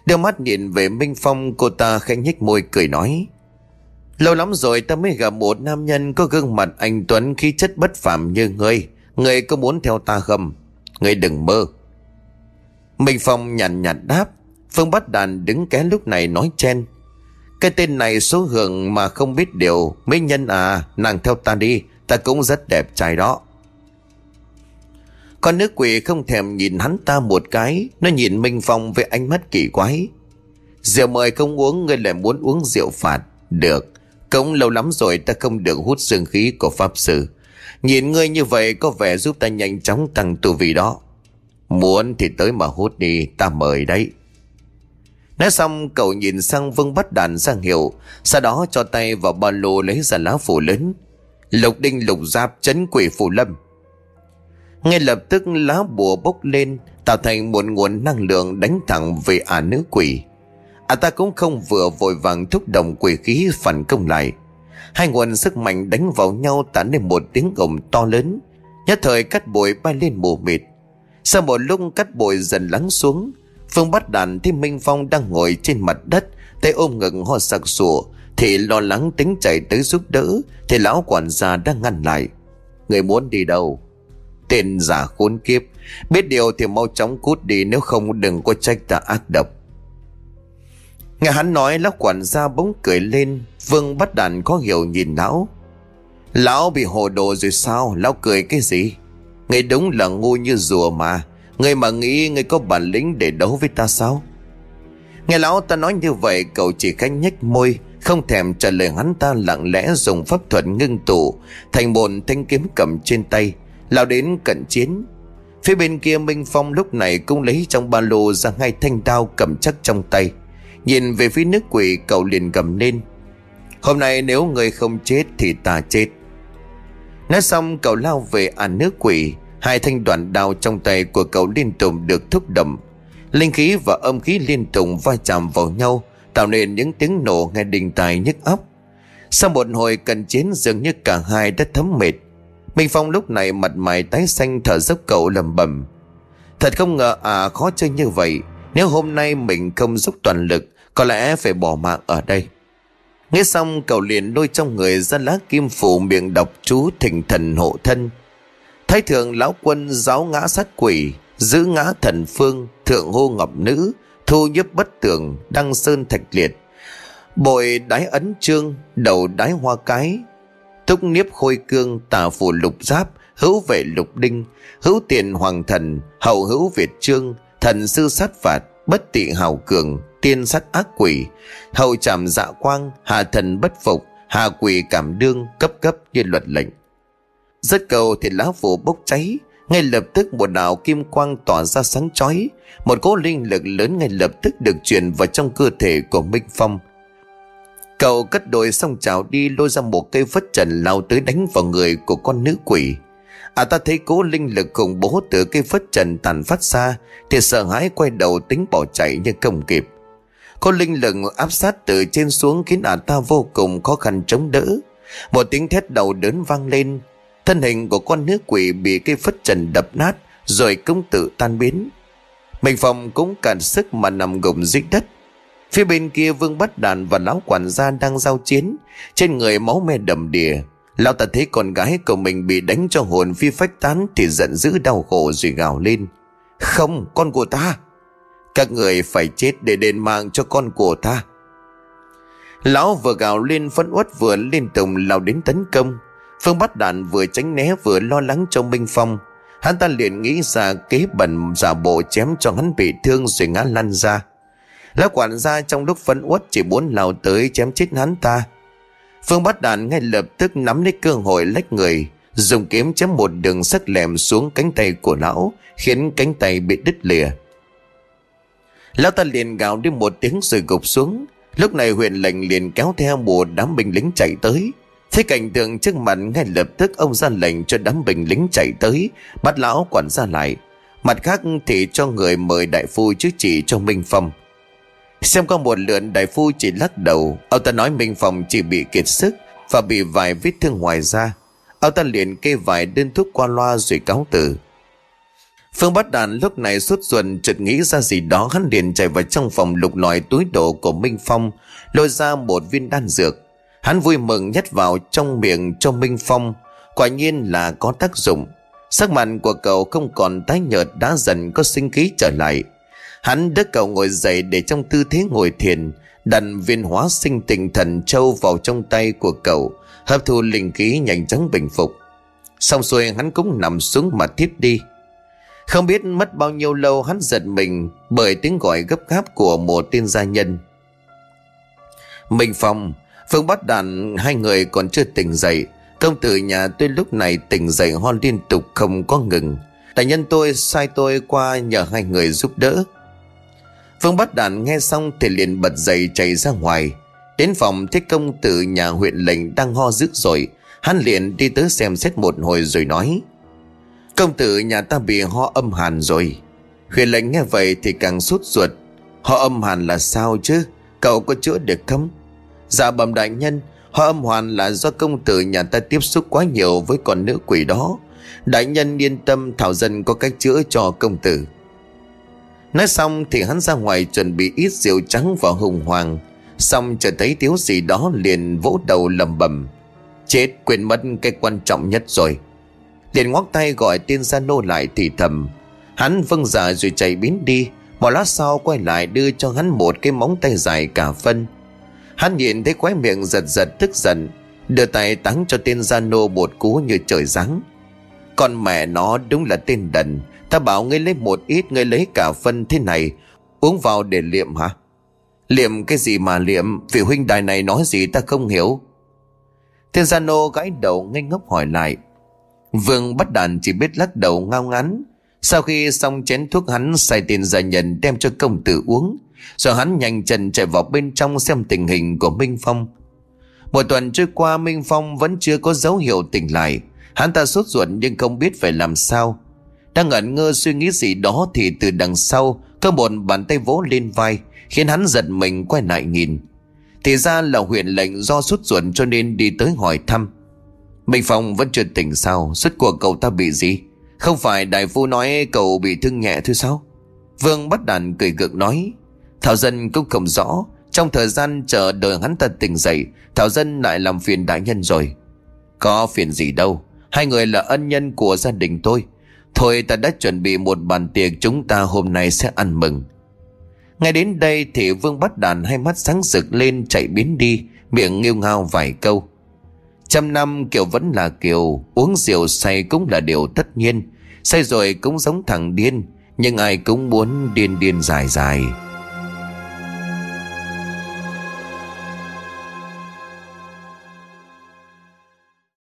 Đưa mắt nhìn về Minh Phong cô ta khẽ nhếch môi cười nói Lâu lắm rồi ta mới gặp một nam nhân có gương mặt anh Tuấn khí chất bất phàm như ngươi. Ngươi có muốn theo ta không? Ngươi đừng mơ. Minh Phong nhàn nhạt, nhạt đáp. Phương Bắt Đàn đứng ké lúc này nói chen. Cái tên này số hưởng mà không biết điều. Mỹ nhân à Nàng theo ta đi. Ta cũng rất đẹp trai đó. Con nước quỷ không thèm nhìn hắn ta một cái. Nó nhìn Minh Phong với ánh mắt kỳ quái. Rượu mời không uống, Ngươi lại muốn uống rượu phạt. Được. Cũng lâu lắm rồi ta không được hút dương khí của Pháp Sư. Nhìn ngươi như vậy có vẻ giúp ta nhanh chóng tăng tu vị đó. Muốn thì tới mà hút đi, Ta mời đấy. Nói xong, cậu nhìn sang Vương bắt đàn sang hiệu, Sau đó cho tay vào ba lô lấy ra lá phủ lớn. Lục đinh lục giáp chấn quỷ phủ lâm. Ngay lập tức lá bùa bốc lên, Tạo thành một nguồn năng lượng đánh thẳng về ả nữ quỷ. À ta cũng không vừa vội vàng thúc động quỷ khí phản công lại. Hai nguồn sức mạnh đánh vào nhau tạo nên một tiếng gầm to lớn, Nhất thời cắt bụi bay lên mù mịt. Sau một lúc cắt bụi dần lắng xuống Phương bắt đàn thấy Minh Phong đang ngồi trên mặt đất, Tay ôm ngực ho sặc sụa, Thì lo lắng tính chạy tới giúp đỡ, Thì lão quản gia đang ngăn lại. Người muốn đi đâu? Tên giả khốn kiếp, Biết điều thì mau chóng cút đi Nếu không đừng có trách ta ác độc. Nghe hắn nói, lão quản gia bỗng cười lên, Vương bắt đàn có hiểu nhìn lão. Lão bị hồ đồ rồi sao? Lão cười cái gì? Người đúng là ngu như rùa mà. Người mà nghĩ người có bản lĩnh để đấu với ta sao? Nghe lão ta nói như vậy, Cậu chỉ cách nhếch môi, Không thèm trả lời hắn ta, lặng lẽ dùng pháp thuật ngưng tụ, Thành bồn thanh kiếm cầm trên tay, Lao đến cận chiến. Phía bên kia Minh Phong lúc này cũng lấy trong ba lô ra hai thanh đao cầm chắc trong tay. Nhìn về phía nước quỷ, cậu liền gầm lên. Hôm nay nếu người không chết thì ta chết. Nói xong, cậu lao về ăn nước quỷ. Hai thanh đoạn đao trong tay của cậu liên tục được thúc đậm. Linh khí và âm khí liên tục va chạm vào nhau, Tạo nên những tiếng nổ nghe đình tài nhức óc. Sau một hồi cận chiến, dường như cả hai đã thấm mệt. Minh Phong lúc này mặt mày tái xanh thở dốc cậu lầm bầm Thật không ngờ à khó chơi như vậy. Nếu hôm nay mình không giúp toàn lực, Có lẽ phải bỏ mạng ở đây. Nghe xong, cậu liền lôi trong người ra lá kim phủ miệng đọc chú thỉnh thần hộ thân. Thái thượng lão quân giáo ngã sát quỷ, Giữ ngã thần phương, Thượng hô ngọc nữ, Thu nhấp bất tường, Đăng sơn thạch liệt. Bồi đái ấn trương, Đầu đái hoa cái Túc niếp khôi cương Tà phù lục giáp, Hữu vệ lục đinh, Hữu tiền hoàng thần Hậu hữu việt trương, Thần sư sát phạt, Bất tị hào cường, Tiên sát ác quỷ Hậu trảm dạ quang Hạ thần bất phục Hạ quỷ cảm đương, Cấp cấp như luật lệnh rất cầu thì lá phủ bốc cháy. Ngay lập tức một đạo kim quang tỏa ra sáng chói. Một cỗ linh lực lớn ngay lập tức được chuyển vào trong cơ thể của Minh Phong. Cậu cất đồi xong chào đi lôi ra một cây phất trần lao tới đánh vào người của con nữ quỷ. À ta thấy cố linh lực khủng bố từ cây phất trần tàn phát ra, Thì sợ hãi quay đầu tính bỏ chạy nhưng không kịp. Có linh lực áp sát từ trên xuống khiến à ta vô cùng khó khăn chống đỡ. Một tiếng thét đầu đớn vang lên. Thân hình của con nữ quỷ bị cây phất trần đập nát, Rồi cũng tự tan biến. Mình phòng cũng cạn sức mà nằm gục dưới đất. Phía bên kia Vương Bắt Đàn và lão quản gia đang giao chiến. Trên người máu me đầm đìa, Lão ta thấy con gái của mình bị đánh cho hồn phi phách tán Thì giận dữ đau khổ rồi gào lên. Không, con của ta! Các người phải chết để đền mạng cho con của ta. Lão vừa gào lên phấn uất vừa liên tục lao đến tấn công. Phương bắt đạn vừa tránh né vừa lo lắng cho Minh Phong. Hắn ta liền nghĩ ra kế bẩn giả bộ chém cho hắn bị thương rồi ngã lăn ra. Lão quản gia trong lúc phấn uất chỉ muốn lao tới chém chết hắn ta. Phương bắt đạn ngay lập tức nắm lấy cơ hội lách người, Dùng kiếm chém một đường sắc lẹm xuống cánh tay của lão, Khiến cánh tay bị đứt lìa. Lão ta liền gào đi một tiếng rồi gục xuống. Lúc này huyện lệnh liền kéo theo một đám binh lính chạy tới. Thấy cảnh tượng trước mặt, ngay lập tức ông ra lệnh cho đám binh lính chạy tới, Bắt lão quản gia lại. Mặt khác thì cho người mời đại phu chữa trị cho Minh Phong. Xem có một lượn, đại phu chỉ lắc đầu. Ông ta nói Minh Phong chỉ bị kiệt sức Và bị vài vết thương ngoài da. Ông ta liền kê vài đơn thuốc qua loa rồi cáo từ. Phương Bát Đàn lúc này suốt ruột, chợt nghĩ ra gì đó, hắn liền chạy vào trong phòng lục lọi túi đồ của Minh Phong, lôi ra một viên đan dược. Hắn vui mừng nhét vào trong miệng cho Minh Phong. Quả nhiên là có tác dụng. Sắc mặt của cậu không còn tái nhợt đã dần có sinh khí trở lại. Hắn đỡ cậu ngồi dậy để trong tư thế ngồi thiền, Đặt viên hóa sinh tinh thần châu vào trong tay của cậu, Hấp thu linh khí nhanh chóng bình phục. Xong xuôi hắn cũng nằm xuống mà tiếp đi. Không biết mất bao nhiêu lâu hắn giật mình Bởi tiếng gọi gấp gáp của một tên gia nhân. Minh Phong Phương bắt đàn hai người còn chưa tỉnh dậy. Công tử nhà tôi lúc này tỉnh dậy ho liên tục không có ngừng. Đại nhân tôi, sai tôi qua nhờ hai người giúp đỡ. Phương bắt đàn nghe xong thì liền bật dậy chạy ra ngoài. Đến phòng thấy công tử nhà huyện lệnh đang ho dữ rồi Hắn liền đi tới xem xét một hồi rồi nói, Công tử nhà ta bị ho âm hàn rồi. Huyện lệnh nghe vậy thì càng sốt ruột. Ho âm hàn là sao chứ? Cậu có chữa được không? Dạ bẩm đại nhân Hoa âm hoàn là do công tử nhà ta tiếp xúc quá nhiều với con nữ quỷ đó. Đại nhân yên tâm, Thảo dân có cách chữa cho công tử. Nói xong thì hắn ra ngoài chuẩn bị ít rượu trắng vào hùng hoàng. Xong chờ thấy thiếu gì đó liền vỗ đầu lầm bầm Chết, quên mất cái quan trọng nhất rồi. Liền ngoắc tay gọi tên gia nô lại thì thầm. Hắn vâng dạ rồi chạy biến đi. Một lát sau quay lại đưa cho hắn một cái móng tay dài cả phân. Hắn nhìn thấy quái miệng giật giật tức giận, Đưa tay tắng cho tên gia nô bột cú như trời giáng. Con mẹ nó đúng là tên đần, Ta bảo ngươi lấy một ít, ngươi lấy cả phân thế này, Uống vào để liệm hả? Liệm cái gì mà liệm? Vị huynh đài này nói gì ta không hiểu. Tên gia nô gãi đầu ngây ngốc hỏi lại. Vương bắt đàn chỉ biết lắc đầu ngao ngắn Sau khi xong chén thuốc hắn xài tiền gia nhân đem cho công tử uống. Rồi hắn nhanh chân chạy vào bên trong xem tình hình của Minh Phong. Một tuần trôi qua, Minh Phong vẫn chưa có dấu hiệu tỉnh lại. Hắn ta sốt ruột nhưng không biết phải làm sao. Đang ngẩn ngơ suy nghĩ gì đó Thì từ đằng sau Có một bàn tay vỗ lên vai, Khiến hắn giật mình quay lại nhìn. Thì ra là huyện lệnh do sốt ruột cho nên đi tới hỏi thăm. Minh Phong vẫn chưa tỉnh sao? Suốt cuộc cậu ta bị gì? Không phải đại phu nói cậu bị thương nhẹ thôi sao? Vương bắt đàn cười gượng nói Thảo dân cũng không rõ. Trong thời gian chờ đợi hắn ta tỉnh dậy, Thảo dân lại làm phiền đại nhân rồi. Có phiền gì đâu. Hai người là ân nhân của gia đình tôi. Thôi ta đã chuẩn bị một bàn tiệc Chúng ta hôm nay sẽ ăn mừng. Ngay đến đây thì Vương bắt đàn hai mắt sáng rực lên chạy biến đi, Miệng nghêu ngao vài câu. Trăm năm Kiều vẫn là Kiều Uống rượu say cũng là điều tất nhiên. Say rồi cũng giống thằng điên, Nhưng ai cũng muốn điên điên dài dài.